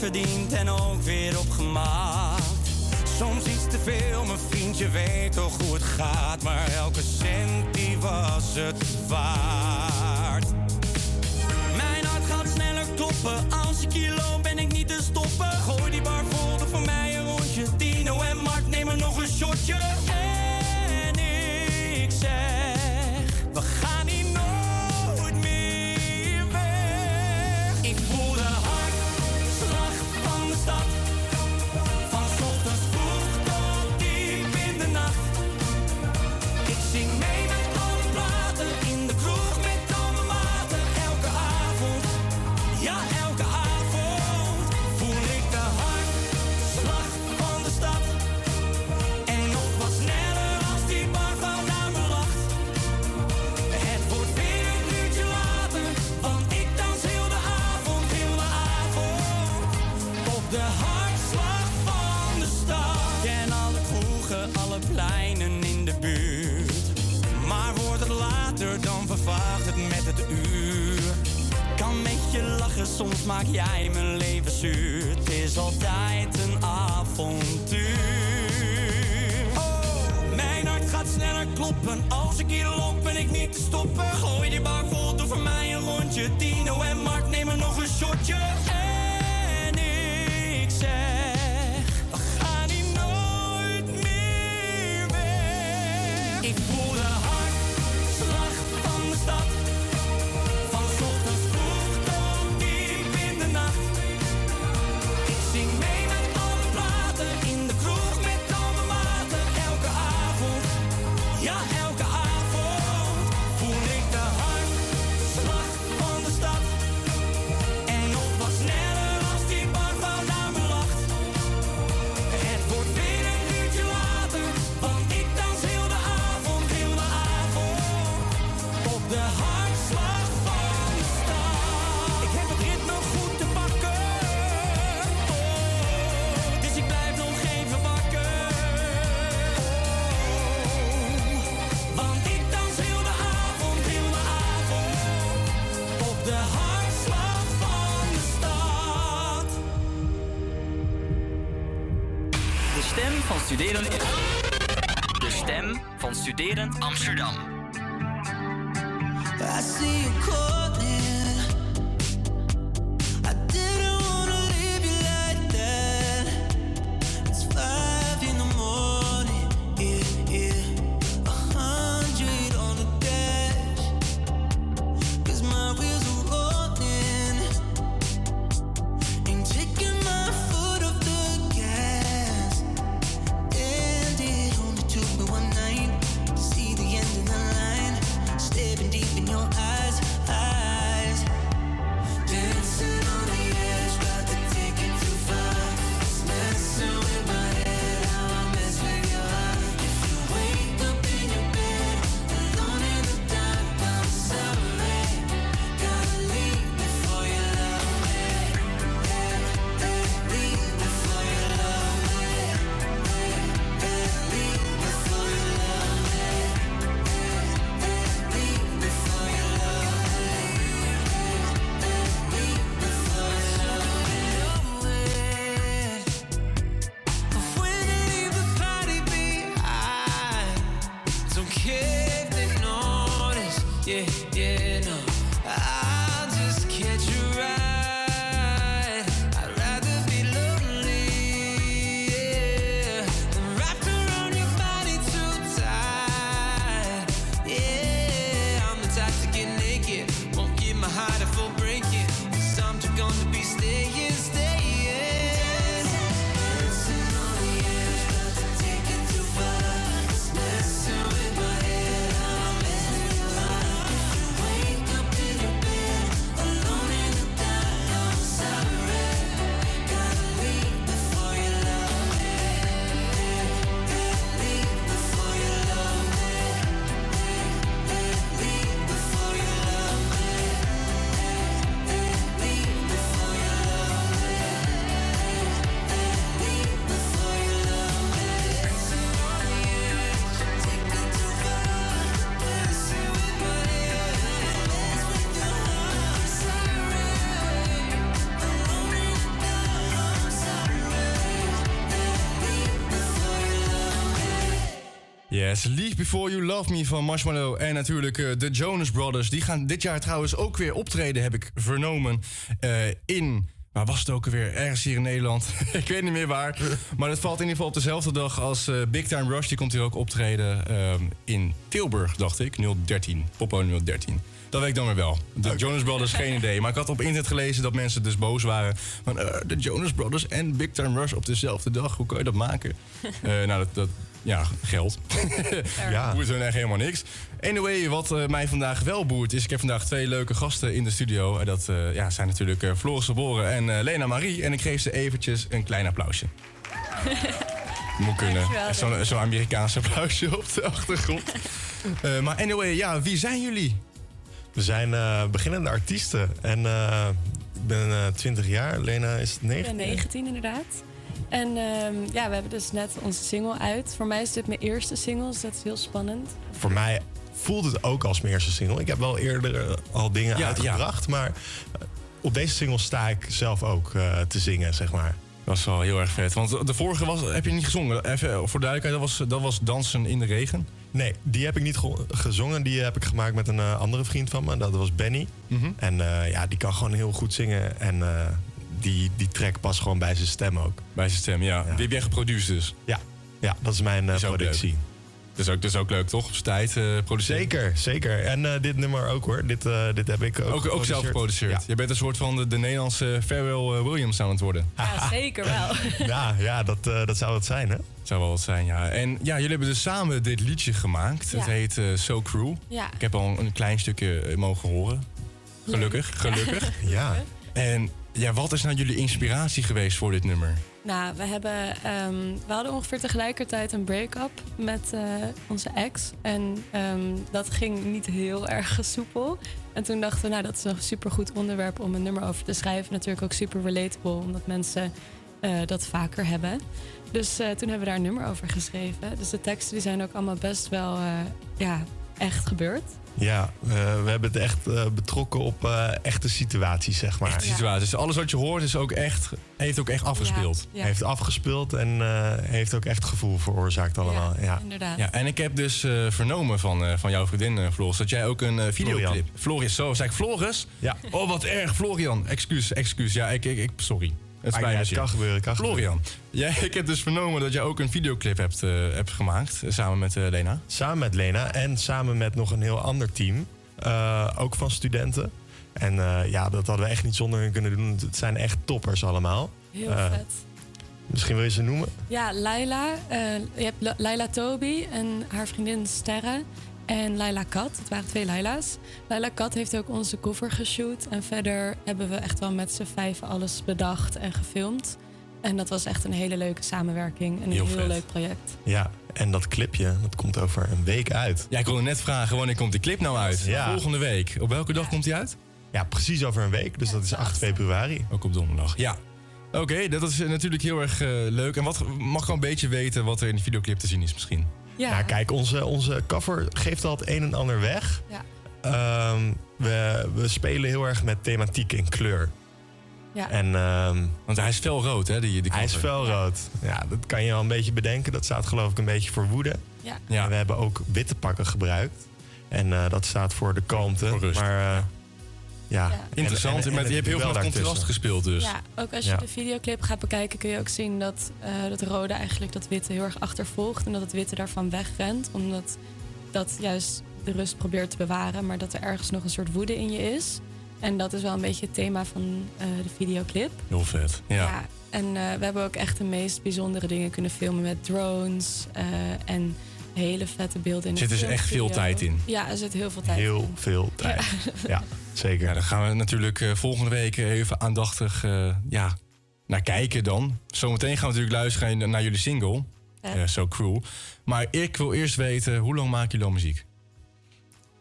V: verdiend en ook weer opgemaakt. Soms iets te veel, mijn vriendje weet toch hoe het gaat. Maar elke cent die was het waard. Mijn hart gaat sneller kloppen. Als ik hier loop ben ik niet te stoppen. Gooi die bar
E: Yes, Leave Before You Love Me van Marshmallow en natuurlijk eh, de Jonas Brothers. Die gaan dit jaar trouwens ook weer optreden, heb ik vernomen, eh, in... waar was het ook weer ergens hier in Nederland? ik weet niet meer waar. Maar dat valt in ieder geval op dezelfde dag als eh, Big Time Rush. Die komt hier ook optreden in Tilburg, dacht ik. 013, Popo 013. Dat weet ik dan weer wel. De. Jonas Brothers, geen idee. Maar ik had op internet gelezen dat mensen dus boos waren. Van de Jonas Brothers en Big Time Rush op dezelfde dag. Hoe kan je dat maken? Nou, dat, dat, ja, geld. ja. Boert hun echt helemaal niks. Anyway, wat eh, mij vandaag wel boert is... ik heb vandaag twee leuke gasten in de studio. En dat eh, ja, zijn natuurlijk uh, Floris Boren en Lena Marie. En ik geef ze eventjes een klein applausje. Moet kunnen. Zo'n zo Amerikaanse applausje op de achtergrond. maar anyway, ja, wie zijn jullie?
Q: We zijn beginnende artiesten. En ik ben 20 jaar, Lena is 19.
P: Ik ben 19 inderdaad. En ehm, ja, we hebben dus net onze single uit. Voor mij is dit mijn eerste single, dus dat is heel spannend.
Q: Voor mij voelt het ook als mijn eerste single. Ik heb wel eerder eh, al dingen
E: Ja,
Q: uitgebracht, maar eh, op deze single sta ik zelf ook eh, te zingen, zeg maar.
E: Dat is wel heel erg vet. Want de vorige was, heb je niet gezongen. Even voor duidelijkheid, dat was, dat was Dansen in de Regen.
Q: Nee, die heb ik niet ge- gezongen. Die heb ik gemaakt met een andere vriend van me. Dat was Benny.
E: Mhm.
Q: En eh, ja, die kan gewoon heel goed zingen. En eh, die, die track past gewoon bij zijn stem ook.
E: Bij zijn stem, ja. Die heb jij geproduceerd dus?
Q: Ja, ja dat is mijn eh,
E: Is
Q: productie.
E: leuk. Dat is ook, dat is ook leuk, toch? Op zijn tijd eh produceren.
Q: Zeker, zeker. En eh, dit nummer ook hoor. Dit, eh, dit heb ik ook
E: Ook, ook zelf geproduceerd.
Q: Ja.
E: Je bent een soort van de, de Nederlandse Pharrell eh, Williams aan het worden.
P: Ja, zeker wel.
Q: ja, ja dat, eh, dat zou het zijn, hè?
E: Zou wel wat zijn, ja. En ja, jullie hebben dus samen dit liedje gemaakt.
P: Ja.
E: Het heet So Crew.
P: Ja.
E: Ik heb al een klein stukje mogen horen. Gelukkig, gelukkig.
Q: Ja.
E: En ja, wat is nou jullie inspiratie geweest voor dit nummer?
P: Nou, we, hebben, ehm, we hadden ongeveer tegelijkertijd een break-up met eh, onze ex. En ehm, dat ging niet heel erg soepel. En toen dachten we, nou, dat is een supergoed onderwerp om een nummer over te schrijven. Natuurlijk ook super relatable, omdat mensen eh, dat vaker hebben. Dus eh, toen hebben we daar een nummer over geschreven. Dus de teksten die zijn ook allemaal best wel ja, echt gebeurd.
Q: Ja, eh, we hebben het echt eh, betrokken op eh, echte situaties, zeg maar.
E: Echte situaties. Dus alles wat je hoort is ook echt, heeft ook echt afgespeeld.
P: Ja.
Q: Heeft afgespeeld en eh, heeft ook echt gevoel veroorzaakt allemaal. Ja,
P: Inderdaad.
E: Ja, en ik heb dus eh, vernomen van, eh, van jouw vriendin Floris dat jij ook een videoclip.
Q: Florian.
E: Floris, zo zei ik Floris?
Q: Ja.
E: Oh, wat erg, Florian. Excuus, excuus. Ja, ik, ik, ik sorry. Het spijt
Q: ja,
E: me
Q: het
E: zeer.
Q: kan gebeuren, kan
E: Florian, jij, ik heb dus vernomen dat jij ook een videoclip hebt, eh, hebt gemaakt. eh, samen met eh, Lena.
Q: Samen met Lena en samen met nog een heel ander team. eh, ook van studenten. En eh, ja, dat hadden we echt niet zonder hun kunnen doen. Het zijn echt toppers allemaal.
P: Heel vet.
Q: Misschien wil je ze noemen?
P: Ja, Laila. je hebt La- Laila Toby en haar vriendin Sterre. En Laila Kat. Het waren twee Laila's. Laila Kat heeft ook onze cover geshoot. En verder hebben we echt wel met z'n vijf alles bedacht en gefilmd. En dat was echt een hele leuke samenwerking. En een
Q: Heel
P: leuk project.
Q: Ja, en dat clipje, dat komt over een week uit.
E: Ja, ik wilde net vragen, wanneer komt die clip nou uit?
Q: Ja.
E: Volgende week. Op welke dag komt die uit?
Q: Ja, precies over een week. Dus dat is 8 februari.
E: Ook op donderdag. Ja. Oké, dat is eh, natuurlijk heel erg eh, leuk. En wat mag gewoon een beetje weten wat er in de videoclip te zien is misschien?
P: Ja.
Q: Nou, kijk, onze, onze cover geeft al het een en ander weg.
P: Ja.
Q: Ehm, we, we spelen heel erg met thematiek en kleur.
P: Ja.
Q: En, ehm,
E: Want hij is felrood, hè? Die, die
Q: hij is felrood. Ja, dat kan je wel een beetje bedenken. Dat staat geloof ik een beetje voor woede.
P: Ja.
Q: En we hebben ook witte pakken gebruikt. En eh, dat staat voor de kalmte.
E: Voor rust.
Q: Maar eh, ja.
E: Interessant,
Q: En- en- en
E: maar je hebt heel veel contrast gespeeld dus.
P: Ja, ook als je
Q: Ja.
P: de videoclip gaat bekijken kun je ook zien dat eh dat rode eigenlijk dat witte heel erg achtervolgt. En dat het witte daarvan wegrent. Omdat dat juist de rust probeert te bewaren. Maar dat er ergens nog een soort woede in je is. En dat is wel een beetje het thema van eh, de videoclip.
E: Heel vet. Ja.
P: En eh, we hebben ook echt de meest bijzondere dingen kunnen filmen met drones. eh, en hele vette beelden in
E: Zit
P: de
E: dus echt veel tijd in.
P: Ja, er zit heel veel tijd
Q: Heel
P: in.
Q: veel tijd. Ja, zeker.
E: Ja, daar gaan we natuurlijk eh, volgende week even aandachtig eh, ja, naar kijken dan. Zometeen gaan we natuurlijk luisteren naar jullie single.
P: Ja.
E: eh, so Cruel. Maar ik wil eerst weten, hoe lang maken jullie al muziek?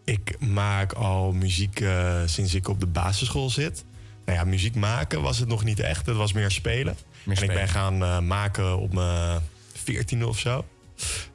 Q: Ik maak al muziek sinds ik op de basisschool zit. Nou ja, muziek maken was het nog niet echt. Het was meer spelen.
E: Meer
Q: en ik ben gaan eh, maken op mijn veertiende of zo.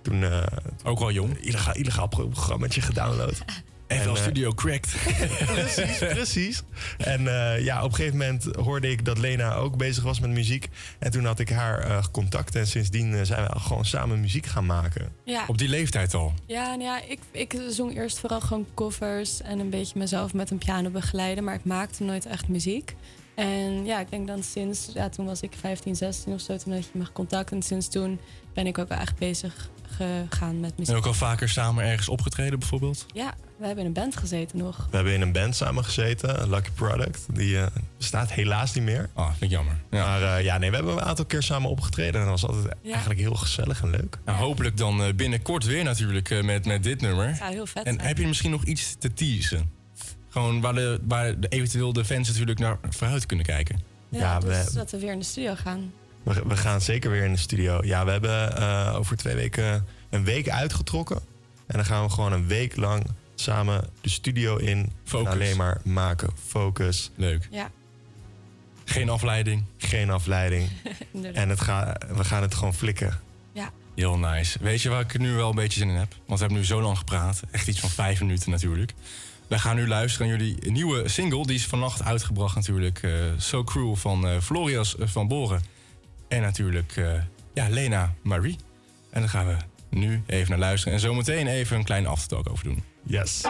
Q: Toen... eh,
E: Ook wel jong?
Q: Illegaal, illegaal programmaatje gedownload.
E: FL
Q: eh,
E: Studio cracked.
Q: precies, precies. En eh, ja, op een gegeven moment hoorde ik dat Lena ook bezig was met muziek. En toen had ik haar eh, contact. En sindsdien zijn we gewoon samen muziek gaan maken.
P: Ja.
E: Op die leeftijd al?
P: Ja, nou ja ik, ik zong eerst vooral gewoon covers en een beetje mezelf met een piano begeleiden, maar ik maakte nooit echt muziek. En ja, ik denk dan sinds, ja, toen was ik 15, 16 of zo, toen had je me contact. En sinds toen ben ik ook wel echt bezig gegaan met muziek.
E: En ook al vaker samen ergens opgetreden bijvoorbeeld?
P: Ja, we hebben in een band gezeten nog.
Q: We hebben in een band samen gezeten, Lucky Product. Die eh, bestaat helaas niet meer.
E: Ah, vind ik jammer.
Q: Maar eh, ja, nee, we hebben een aantal keer samen opgetreden. En dat was altijd
P: Ja.
Q: eigenlijk heel gezellig en leuk.
E: Nou, hopelijk dan eh, binnenkort weer natuurlijk eh, met, met dit nummer.
P: Zou heel vet
E: En
P: zijn.
E: heb je misschien nog iets te teasen? Gewoon waar, de, waar de, eventueel de fans natuurlijk naar vooruit kunnen kijken.
P: Ja,
Q: Ja,
P: dus
Q: we-
P: dat we weer in de studio gaan.
Q: We, we gaan zeker weer in de studio. Ja, we hebben eh, over twee weken een week uitgetrokken. En dan gaan we gewoon een week lang samen de studio in.
E: Focus.
Q: En alleen maar maken. Focus.
E: Leuk.
P: Ja.
E: Geen afleiding.
W: Geen afleiding. En het ga, we gaan het gewoon flikken.
P: Ja.
E: Heel nice. Weet je waar ik nu wel een beetje zin in heb? Want we hebben nu zo lang gepraat. Echt iets van vijf minuten natuurlijk. Wij gaan nu luisteren naar jullie nieuwe single. Die is vannacht uitgebracht natuurlijk. eh, so Cruel van eh, Florias van Boren. En natuurlijk eh, ja, Lena Marie. En daar gaan we nu even naar luisteren. En zometeen even een kleine aftertalk over doen.
W: Yes.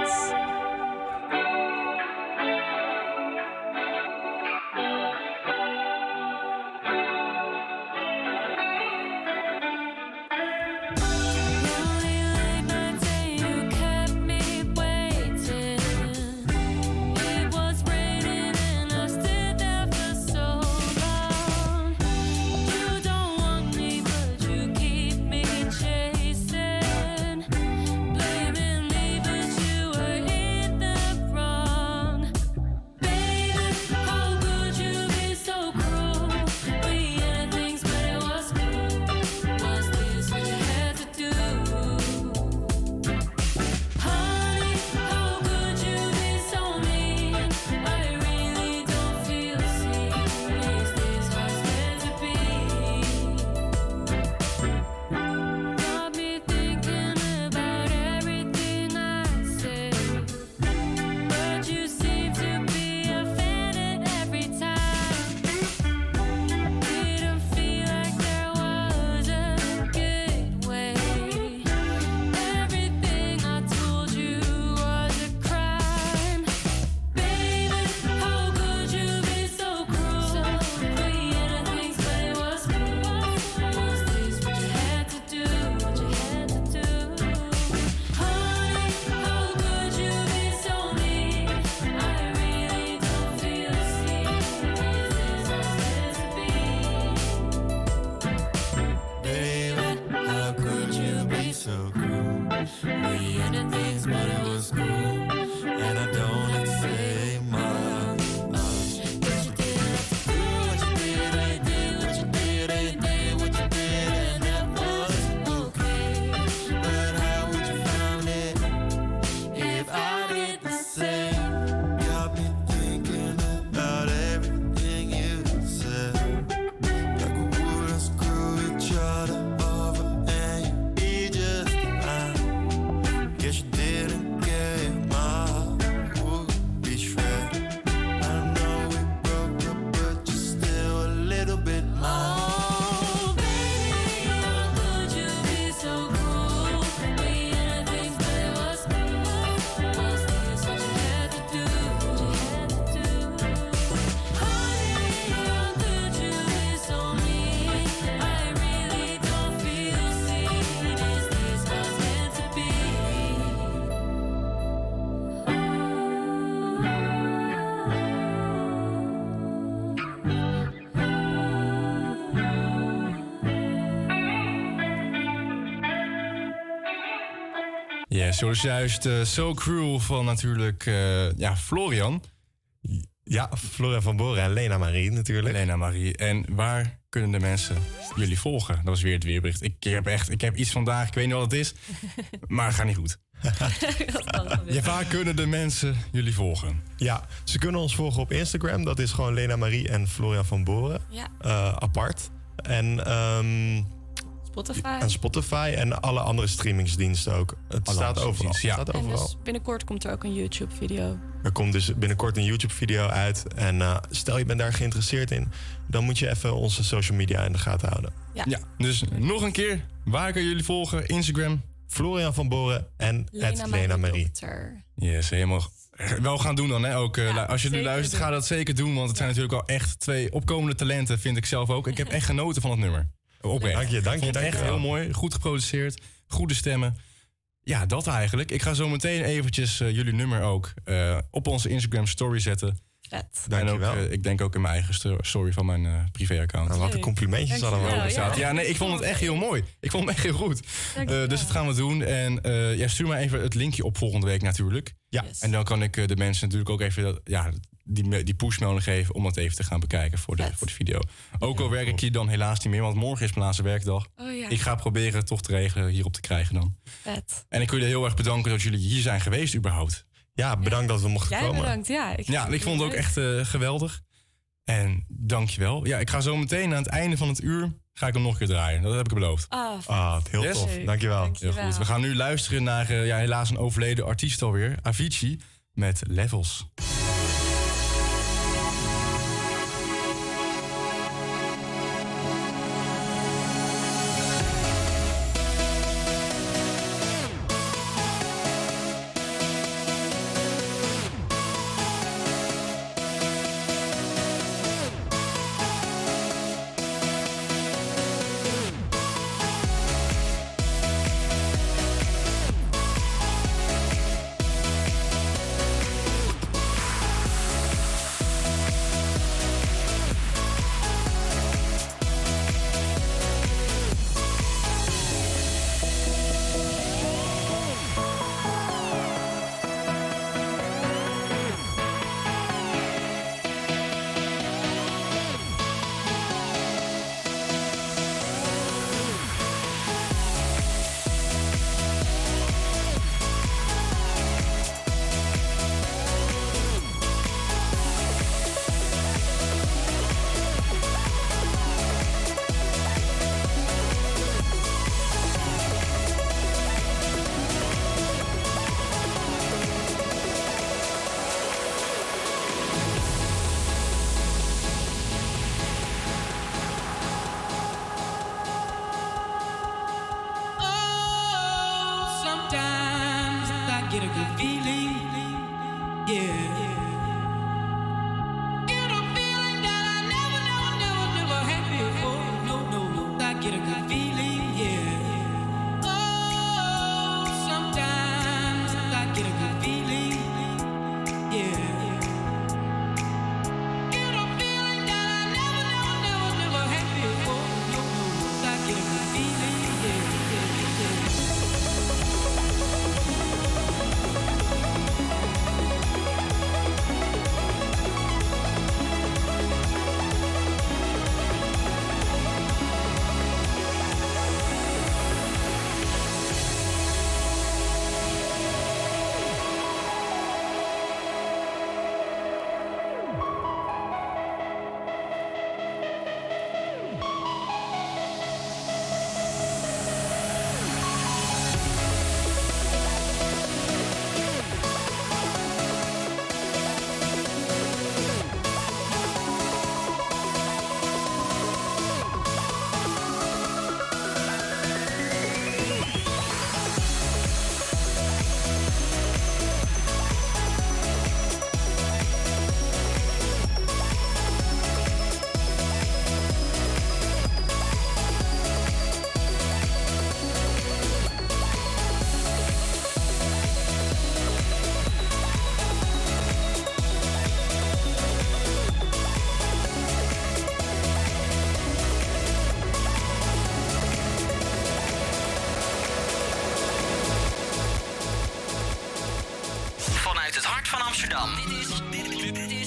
E: Ja, zoals juist eh, So Cruel van natuurlijk eh, ja, Florian.
W: Ja, Florian van Boren en Lena Marie natuurlijk.
E: Lena Marie. En waar kunnen de mensen jullie volgen? Dat was weer het weerbericht. Ik heb echt, ik heb iets vandaag, ik weet niet wat het is, maar het gaat niet goed. Ja, waar kunnen de mensen jullie volgen?
W: Ja, ze kunnen ons volgen op Instagram. Dat is gewoon Lena Marie en Florian van Boren.
P: Ja.
W: Eh, apart. En, ehm,
P: Spotify.
W: en Spotify en alle andere streamingsdiensten ook. Het
E: Alle
W: staat
E: andere
W: overal.
E: ja.
W: staat
P: En
W: overal.
P: dus binnenkort komt er ook een YouTube-video.
W: Er komt dus binnenkort een YouTube-video uit. En eh, stel je bent daar geïnteresseerd in, dan moet je even onze social media in de gaten houden.
P: Ja.
E: dus nog een keer, waar kunnen jullie volgen? Instagram?
W: Florian van Boren en
P: Lena
W: Lena Marie.
P: Dokter.
E: Yes, helemaal wel gaan doen dan. Hè? Ook, eh, als je nu luistert,
P: doen.
E: ga dat zeker doen. Want het zijn natuurlijk al echt twee opkomende talenten, vind ik zelf ook. Ik heb echt genoten van het nummer. Oprecht.
W: Dank je, dank
E: Ik
W: je,
E: vond het
W: dank
E: echt
W: je
E: heel mooi. Goed geproduceerd. Goede stemmen. Ja, dat eigenlijk. Ik ga zo meteen eventjes eh, jullie nummer ook eh, op onze Instagram story zetten.
P: Vet.
E: En ook,
W: Dankjewel.
E: eh, ik denk ook in mijn eigen sto- story van mijn eh, privé-account.
W: Nou, wat een complimentjes allemaal.
E: Ja,
P: ja.
E: ja, nee, ik vond het echt heel mooi. Ik vond het echt heel goed. Eh, dus dat gaan we doen. En eh, ja, stuur maar even het linkje op volgende week natuurlijk.
W: Ja.
P: Yes.
E: En dan kan ik de mensen natuurlijk ook even dat, ja, die, die pushmelding geven om dat even te gaan bekijken voor de, voor de video. Ook al werk ik hier dan helaas niet meer, want morgen is mijn laatste werkdag.
P: Oh, ja.
E: Ik ga proberen toch te regelen hierop te krijgen dan.
P: Vet.
E: En ik wil jullie heel erg bedanken dat jullie hier zijn geweest überhaupt.
W: Ja, bedankt dat we mochten
P: Jij
W: komen.
P: Bedankt, ja. Ik
E: ja, ik vond het ook echt eh, geweldig. En dankjewel. Ja, ik ga zo meteen aan het einde van het uur ga ik hem nog een keer draaien. Dat heb ik beloofd.
P: Ah,
Q: ah heel tof. Dankjewel. dankjewel.
E: Heel goed. We gaan nu luisteren naar eh, ja, helaas een overleden artiest alweer, Avicii, met Levels.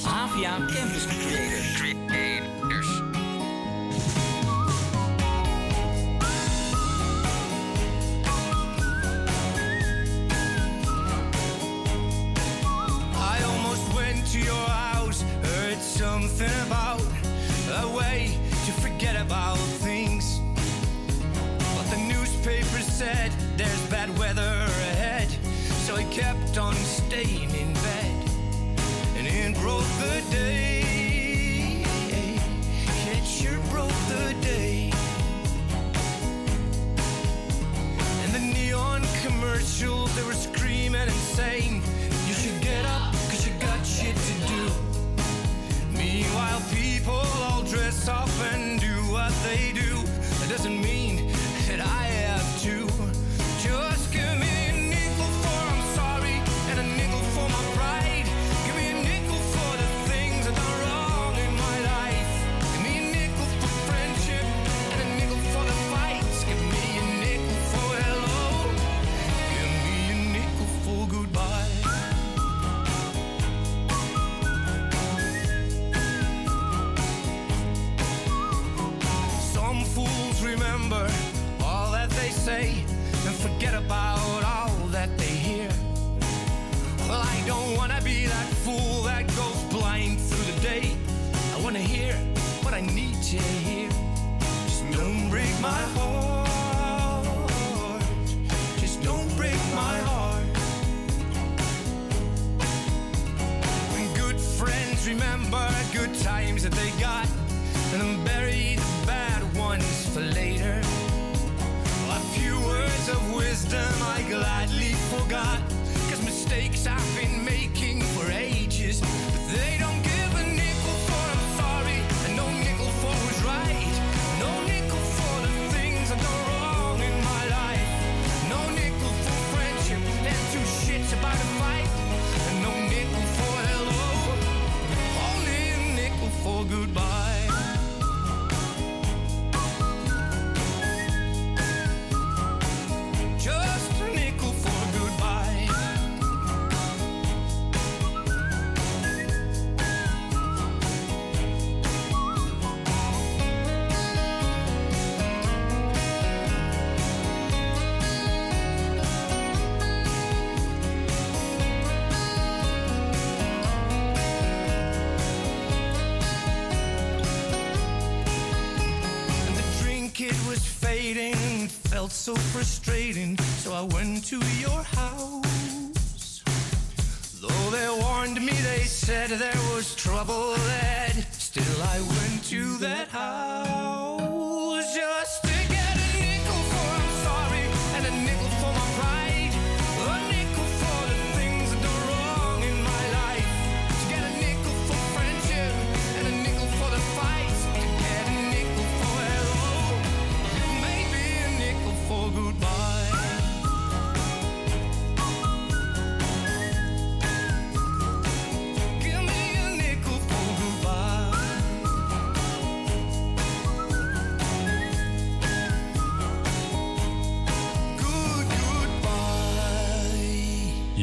V: Avia Campus Creator.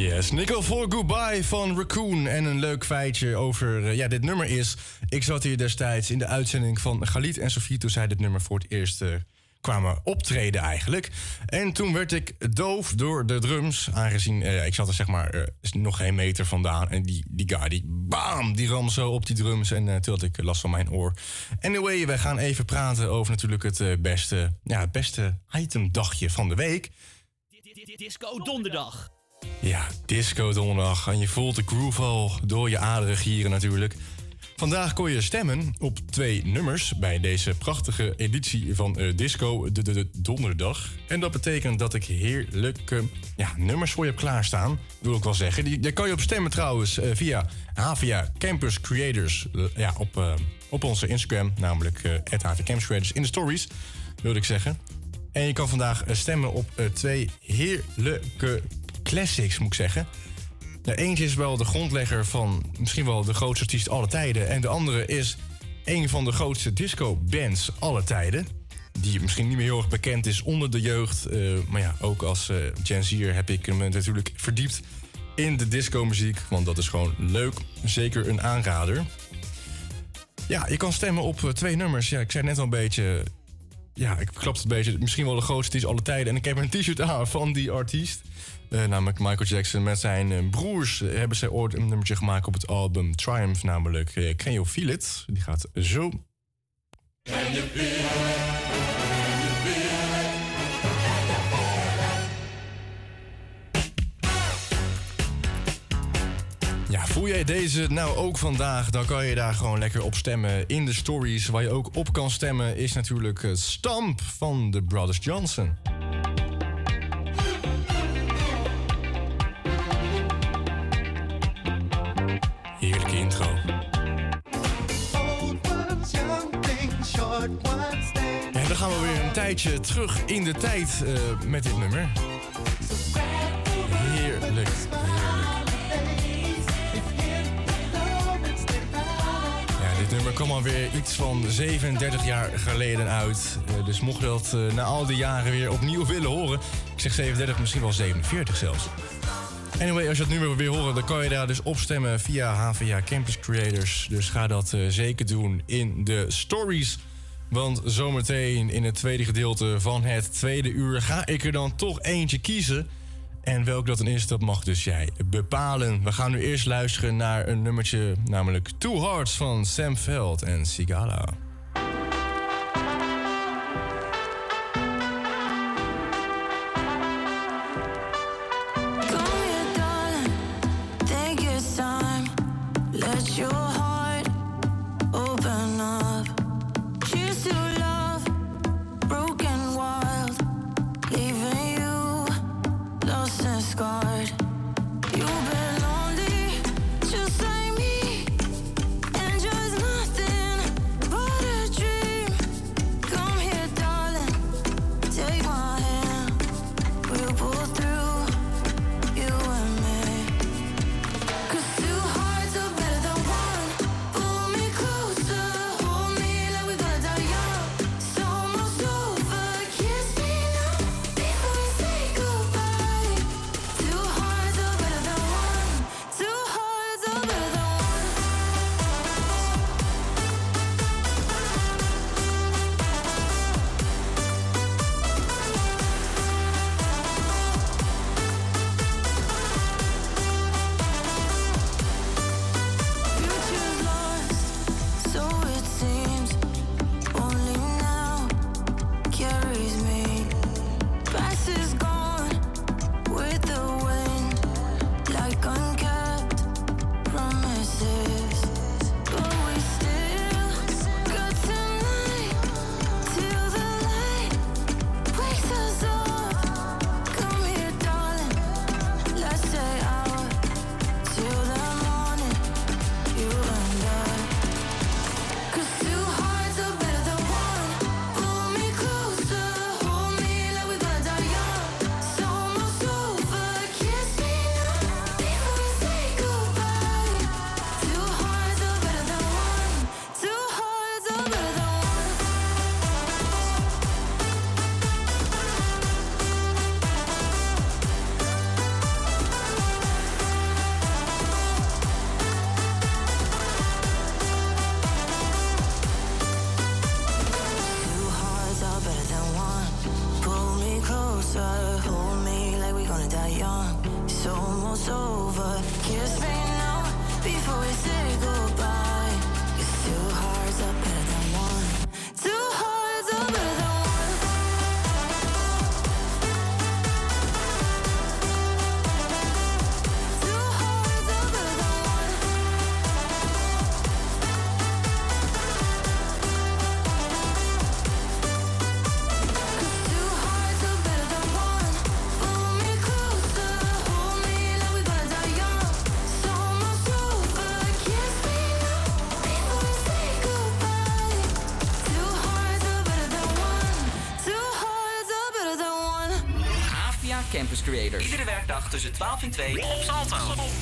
E: Yes, Nickel for Goodbye van Raccoon. En een leuk feitje over eh, ja, dit nummer is... Ik zat hier destijds in de uitzending van Galit en Sofie... toen zij dit nummer voor het eerst eh, kwamen optreden eigenlijk. En toen werd ik doof door de drums. Aangezien, eh, ik zat er zeg maar nog geen meter vandaan. En die, die guy, die bam, die ram zo op die drums. En eh, toen had ik last van mijn oor. Anyway, we gaan even praten over natuurlijk het beste, ja, het beste itemdagje van de week.
A: Disco Donderdag.
E: Ja, disco donderdag. En je voelt de groove al door je aderen gieren natuurlijk. Vandaag kon je stemmen op twee nummers bij deze prachtige editie van eh, Disco de, de, de Donderdag. En dat betekent dat ik heerlijke ja, nummers voor je heb klaarstaan. Wil ik wel zeggen. Die, daar kan je op stemmen trouwens eh, via Havia Campus Creators. eh, ja, op, op onze Instagram, namelijk uh, Havia Campus Creators in de stories, wilde ik zeggen. En je kan vandaag stemmen op twee heerlijke classics, moet ik zeggen. De eentje is wel de grondlegger van misschien wel de grootste artiest aller tijden. En de andere is een van de grootste disco-bands aller tijden. Die misschien niet meer heel erg bekend is onder de jeugd. eh, maar ja, ook als eh Gen Z'er heb ik me natuurlijk verdiept in de disco-muziek. Want dat is gewoon leuk. Zeker een aanrader. Ja, je kan stemmen op eh, twee nummers. Ja, ik zei net al een beetje... Ja, ik klapte het een beetje. Misschien wel de grootste artiest aller tijden. En ik heb een t-shirt aan van die artiest. Eh, namelijk Michael Jackson. Met zijn eh, broers eh, hebben zij ooit een nummertje gemaakt op het album Triumph. Namelijk Can You Feel It? Die gaat zo. Ja, voel jij deze nou ook vandaag? Dan kan je daar gewoon lekker op stemmen. In de stories waar je ook op kan stemmen is natuurlijk Stamp van de Brothers Johnson. En dan gaan we weer een tijdje terug in de tijd eh, met dit nummer. Heerlijk. Ja, dit nummer kwam alweer iets van 37 jaar geleden uit. Eh, dus mocht je dat eh, na al die jaren weer opnieuw willen horen... ik zeg 37, misschien wel 47 zelfs. Anyway, als je het nummer weer horen, dan kan je daar dus op stemmen via HVA Campus Creators. Dus ga dat zeker doen in de stories. Want zometeen in het tweede gedeelte van het tweede uur ga ik er dan toch eentje kiezen. En welk dat dan is, dat mag dus jij bepalen. We gaan nu eerst luisteren naar een nummertje, namelijk Two Hearts van Sam Veld en Sigala.
I: Iedere werkdag tussen 12 en 2 op Salto.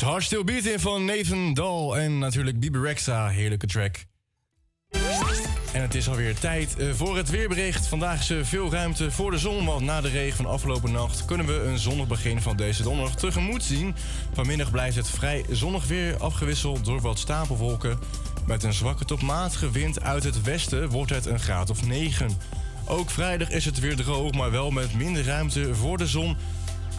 E: Yes, Hard Still Beating van Nathan Dahl en natuurlijk Bibi Rexa, heerlijke track. En het is alweer tijd eh, voor het weerbericht. Vandaag is er veel ruimte voor de zon, want na de regen van afgelopen nacht kunnen we een zonnig begin van deze donderdag tegemoet zien. Vanmiddag blijft het vrij zonnig weer afgewisseld door wat stapelwolken. Met een zwakke tot matige wind uit het westen wordt het een graad of 9. Ook vrijdag is het weer droog, maar wel met minder ruimte voor de zon.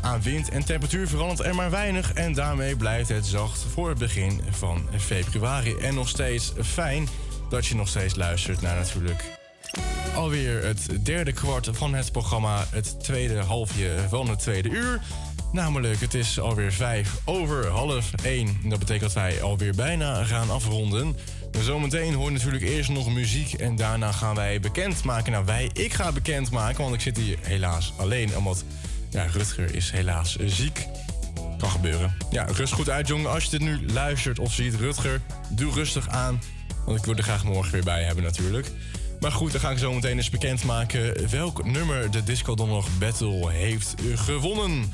E: Aan wind en temperatuur verandert er maar weinig en daarmee blijft het zacht voor het begin van februari. En nog steeds fijn dat je nog steeds luistert naar natuurlijk alweer het derde kwart van het programma, het tweede halfje van het tweede uur. Namelijk, het is alweer vijf over half één. Dat betekent dat wij alweer bijna gaan afronden. Zometeen hoor je natuurlijk eerst nog muziek en daarna gaan wij bekendmaken. Nou, wij, ik ga bekendmaken, want ik zit hier helaas alleen, omdat ja, Rutger is helaas ziek. Kan gebeuren. Ja, rust goed uit, jongen. Als je dit nu luistert of ziet, Rutger, doe rustig aan. Want ik wil er graag morgen weer bij hebben, natuurlijk. Maar goed, dan ga ik zo meteen eens bekendmaken welk nummer de Disco Donderdag Battle heeft gewonnen.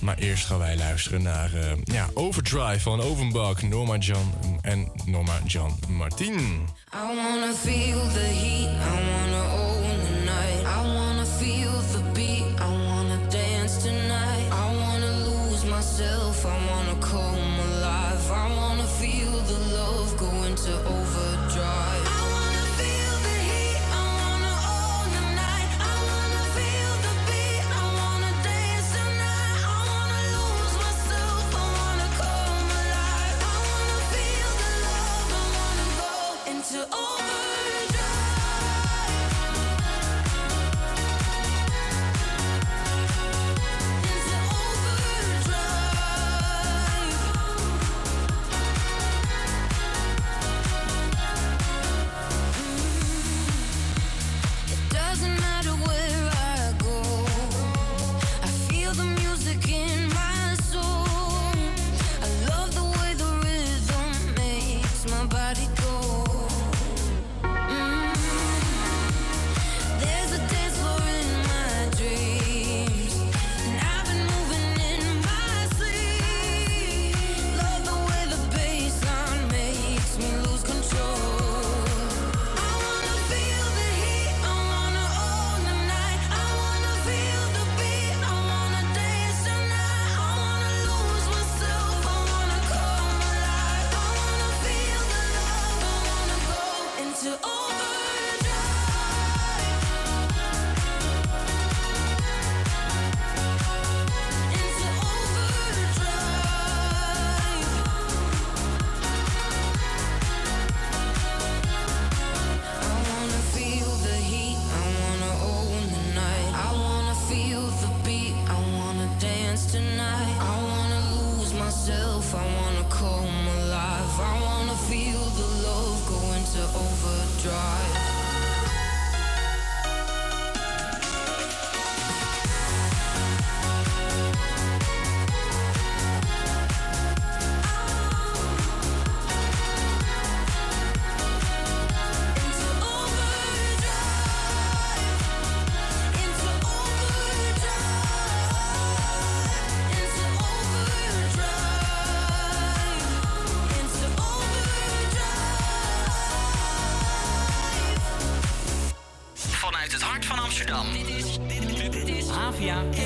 E: Maar eerst gaan wij luisteren naar eh, ja, Overdrive van Ovenbach, Norma John en Norma John Martin.
U: I wanna feel the heat, I wanna own the night.
I: Is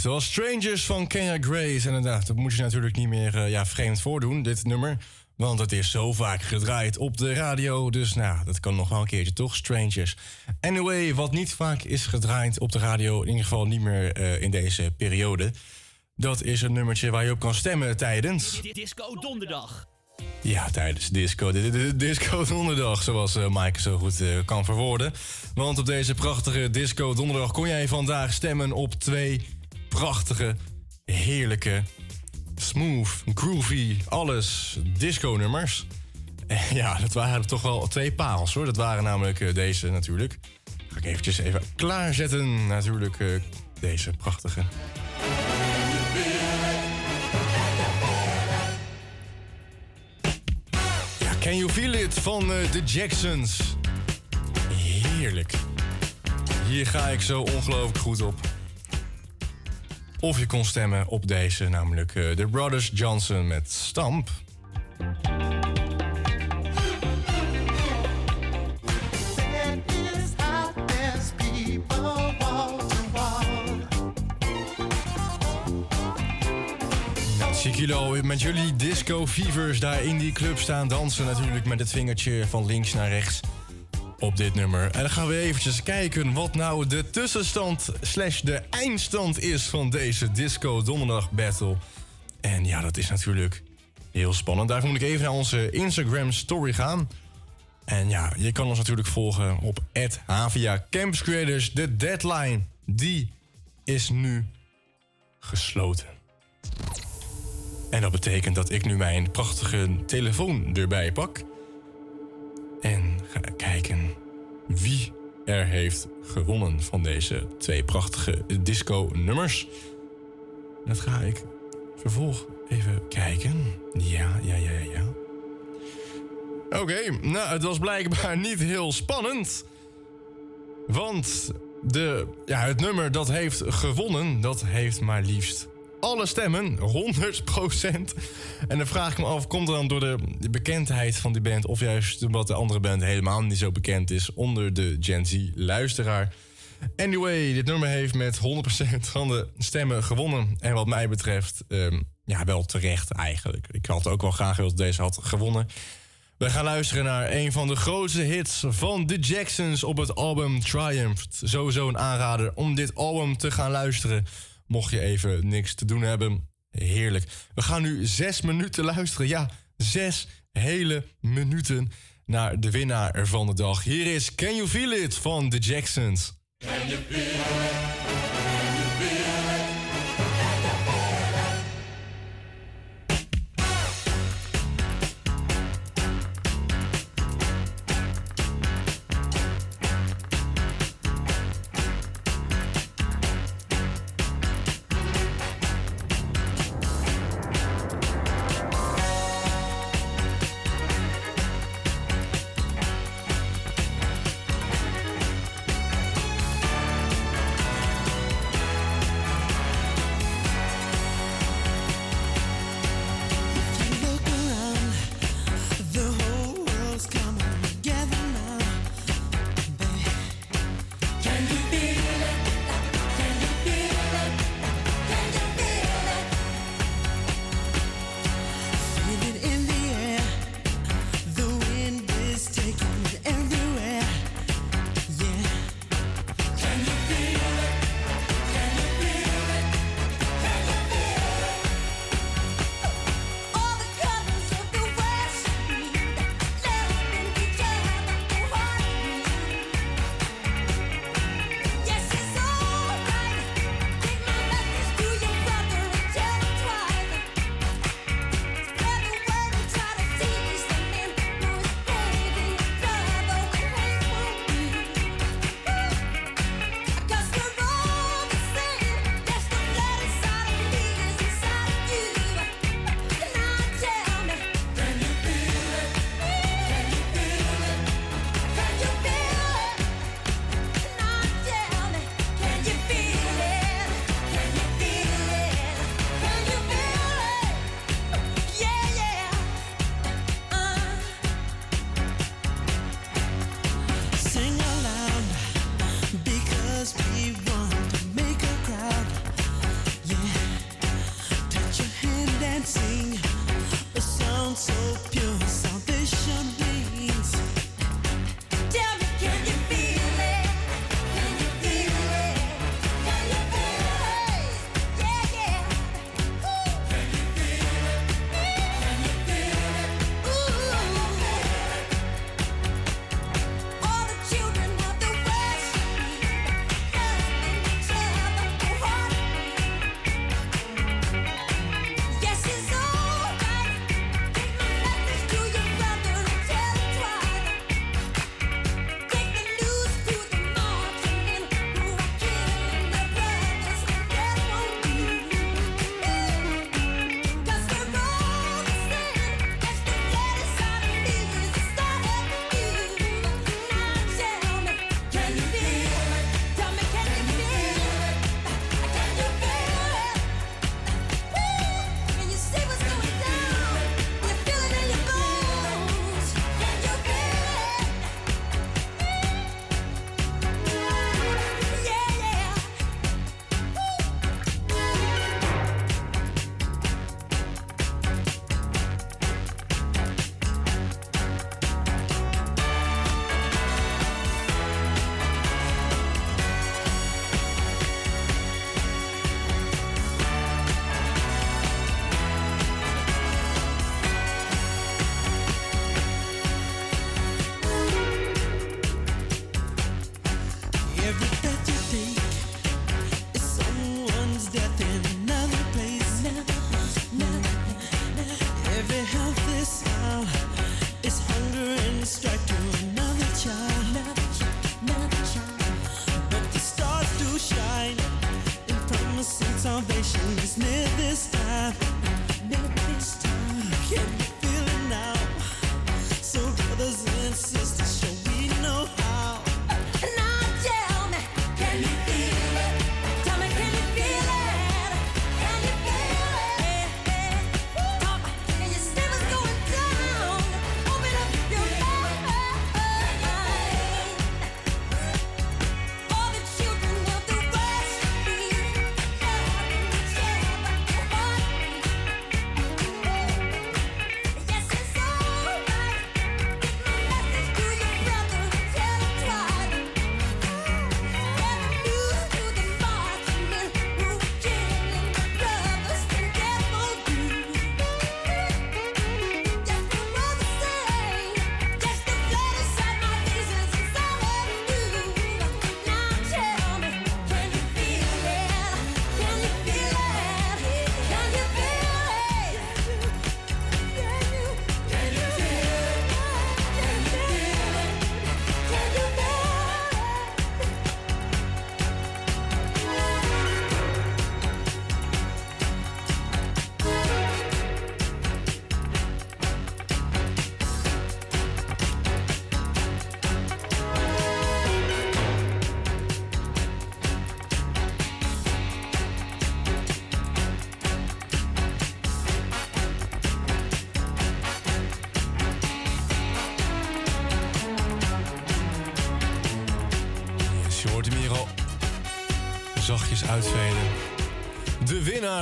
E: Yes, dat was Strangers van Kenya Grace. En inderdaad, dat moet je natuurlijk niet meer eh, ja, vreemd voordoen, dit nummer. Want het is zo vaak gedraaid op de radio. Dus nou, dat kan nog wel een keertje, toch? Strangers. Anyway, wat niet vaak is gedraaid op de radio... in ieder geval niet meer eh, in deze periode... dat is een nummertje waar je op kan stemmen tijdens...
I: Disco Donderdag.
E: Ja, tijdens disco. Disco donderdag, zoals eh, Mike zo goed kan verwoorden. Want op deze prachtige disco donderdag kon jij vandaag stemmen op twee prachtige, heerlijke, smooth, groovy, alles disco nummers. En ja, dat waren toch wel twee parels hoor. Dat waren namelijk eh, deze natuurlijk. Ga ik eventjes even klaarzetten. Natuurlijk eh, deze prachtige. Ja, Can You Feel It van eh, de Jacksons. Heerlijk. Hier ga ik zo ongelooflijk goed op. Of je kon stemmen op deze, namelijk eh, The Brothers Johnson met Stamp. Al met jullie disco fevers daar in die club staan dansen. Natuurlijk met het vingertje van links naar rechts op dit nummer. En dan gaan we eventjes kijken wat nou de tussenstand slash de eindstand is van deze disco donderdag battle. En ja, dat is natuurlijk heel spannend. Daarvoor moet ik even naar onze Instagram story gaan. En ja, je kan ons natuurlijk volgen op Havia Campus Creators. De deadline, die is nu gesloten. En dat betekent dat ik nu mijn prachtige telefoon erbij pak. En ga kijken wie er heeft gewonnen van deze twee prachtige disco-nummers. Dat ga ik vervolg even kijken. Ja, ja, ja, ja. Oké, nou, het was blijkbaar niet heel spannend. Want de, ja, het nummer dat heeft gewonnen, dat heeft maar liefst alle stemmen, 100%. En dan vraag ik me af, komt er dan door de bekendheid van die band... of juist omdat de andere band helemaal niet zo bekend is... onder de Gen Z-luisteraar? Anyway, dit nummer heeft met 100% van de stemmen gewonnen. En wat mij betreft, ehm, ja, wel terecht eigenlijk. Ik had ook wel graag gewild dat deze had gewonnen. We gaan luisteren naar een van de grootste hits van The Jacksons op het album Triumph. Sowieso een aanrader om dit album te gaan luisteren. Mocht je even niks te doen hebben. Heerlijk. We gaan nu zes minuten luisteren. Ja, zes hele minuten naar de winnaar van de dag. Hier is Can You Feel It van The Jacksons.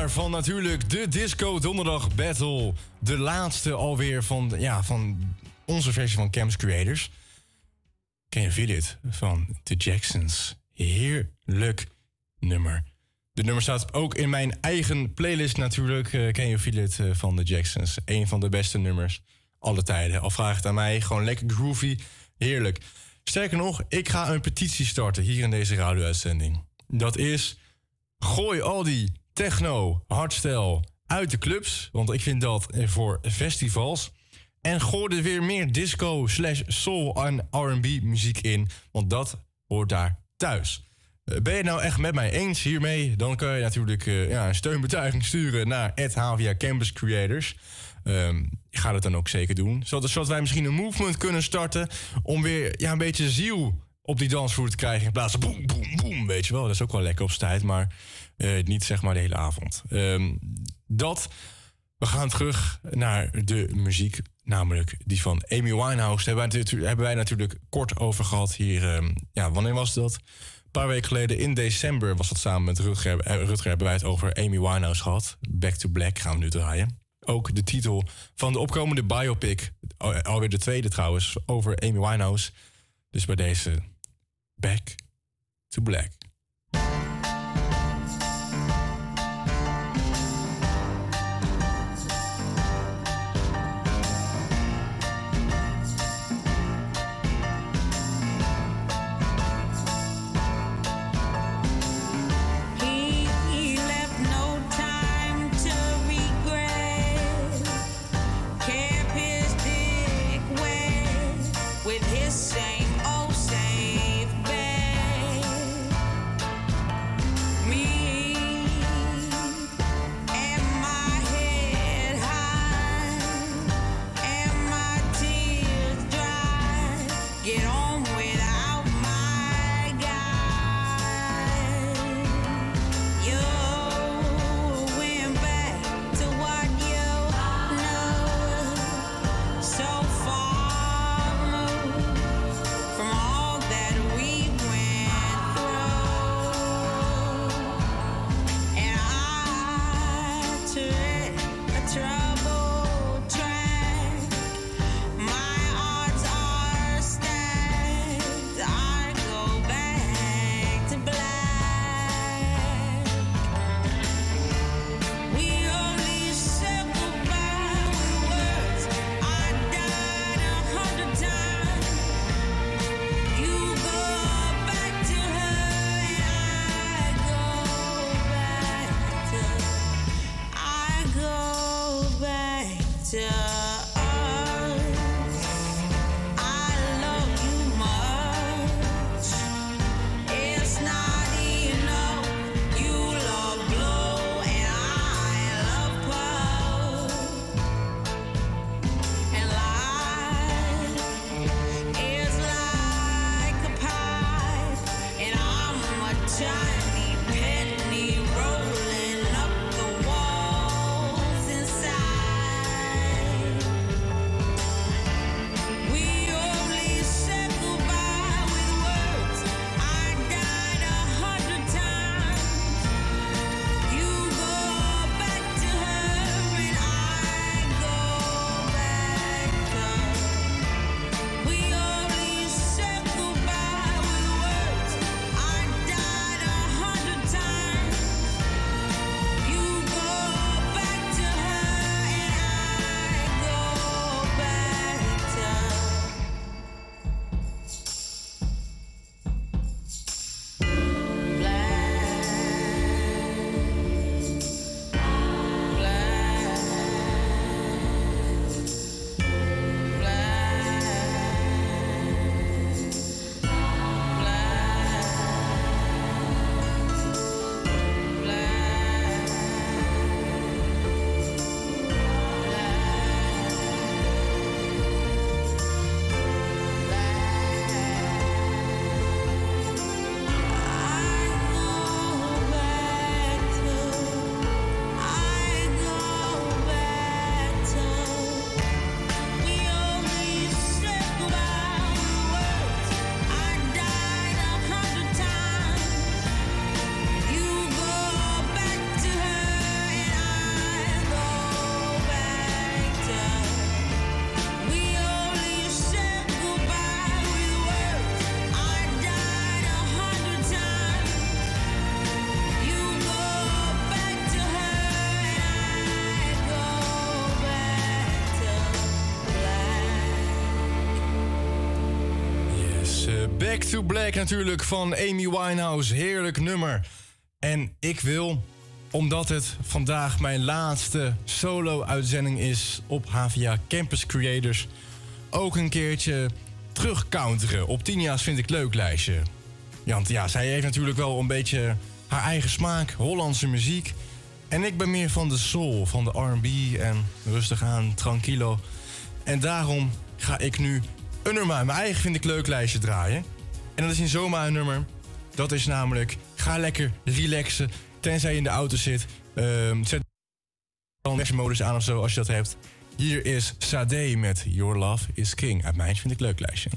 U: Van natuurlijk de Disco Donderdag Battle. De laatste alweer van, ja, van onze versie van Camps Creators. You feel it? Van The Jacksons. Heerlijk nummer. De nummer staat ook in mijn eigen playlist natuurlijk. eh, Can You Feel eh, van The Jacksons. Een van de beste nummers alle tijden. Al vraag het aan mij, gewoon lekker groovy. Heerlijk. Sterker nog, ik ga een petitie starten hier in deze radio-uitzending. Dat is, gooi al die techno, hardstyle uit de clubs. Want ik vind dat voor festivals. En gooi er weer meer disco slash soul en R&B muziek in. Want dat hoort daar thuis. Eh, Ben je het nou echt met mij eens hiermee? Dan kun je natuurlijk eh, ja, een steunbetuiging sturen naar HVA Campus Creators. Ik ga dat dan ook zeker doen. Zodat, zodat wij misschien een movement kunnen starten... om weer ja, een beetje ziel op die dansvloer te krijgen... in plaats van boem, boem, boem, weet je wel. Dat is ook wel lekker op tijd, maar eh, niet zeg maar de hele avond. Ehm, dat... We gaan terug naar de muziek, namelijk die van Amy Winehouse. Daar hebben wij, hebben wij natuurlijk kort over gehad hier. ehm, ja, wanneer was dat? Een paar weken geleden, in december, was dat samen met Rutger. eh, Rutger hebben wij het over Amy Winehouse gehad. Back to Black gaan we nu draaien. Ook de titel van de opkomende biopic, al- alweer de tweede trouwens, over Amy Winehouse. Dus bij deze Back to Black.
X: To Black
N: natuurlijk van Amy Winehouse. Heerlijk nummer. En ik wil, omdat het vandaag mijn laatste solo-uitzending is op HVA Campus Creators, ook een keertje terugcounteren op Tinia's Vind ik Leuk lijstje. Want ja, zij heeft natuurlijk wel een beetje haar eigen smaak, Hollandse muziek. En ik ben meer van de soul, van de R&B en rustig aan, tranquilo. En daarom ga ik nu een nummer mijn eigen Vind ik Leuk lijstje draaien. En dat is in zomaar een nummer. Dat is namelijk, ga lekker relaxen, tenzij je in de auto zit. Ehm zet dan modus aan of zo, als je dat hebt. Hier is Sade met Your Love is King uit mijn Vind ik Leuk lijstje.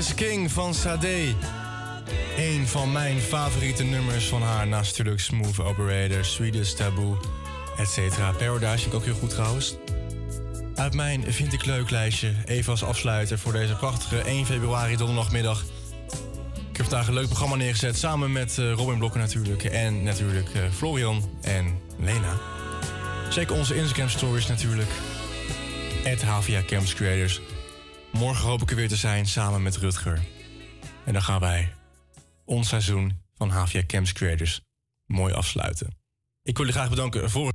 E: King
N: van Sade. Een van mijn favoriete nummers van haar. Naast natuurlijk Smooth Operator, Sweetest Taboo, etc. Paradise vind ik ook heel goed trouwens. Uit mijn Vind ik Leuk lijstje. Even als afsluiter voor deze prachtige 1 februari donderdagmiddag. Ik heb vandaag een leuk programma neergezet. Samen met eh, Robin Blokken natuurlijk. En natuurlijk eh, Florian en Lena. Check onze Instagram stories natuurlijk. At Creators. Morgen hoop ik er weer te zijn samen met Rutger. En dan gaan wij ons seizoen van HVA Campus Creators mooi afsluiten. Ik wil jullie graag bedanken voor